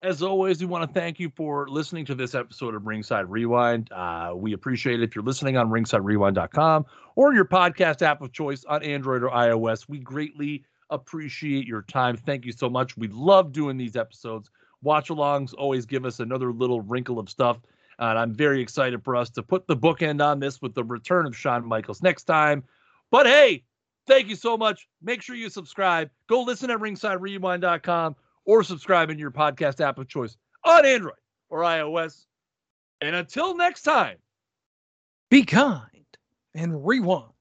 As always, we want to thank you for listening to this episode of Ringside Rewind. Uh, we appreciate it if you're listening on ringsiderewind.com or your podcast app of choice on Android or iOS. We greatly appreciate your time. Thank you so much. We love doing these episodes. Watch alongs always give us another little wrinkle of stuff. And I'm very excited for us to put the bookend on this with the return of Shawn Michaels next time. But hey, thank you so much. Make sure you subscribe. Go listen at ringsiderewind.com or subscribe in your podcast app of choice on Android or iOS. And until next time, be kind and rewind.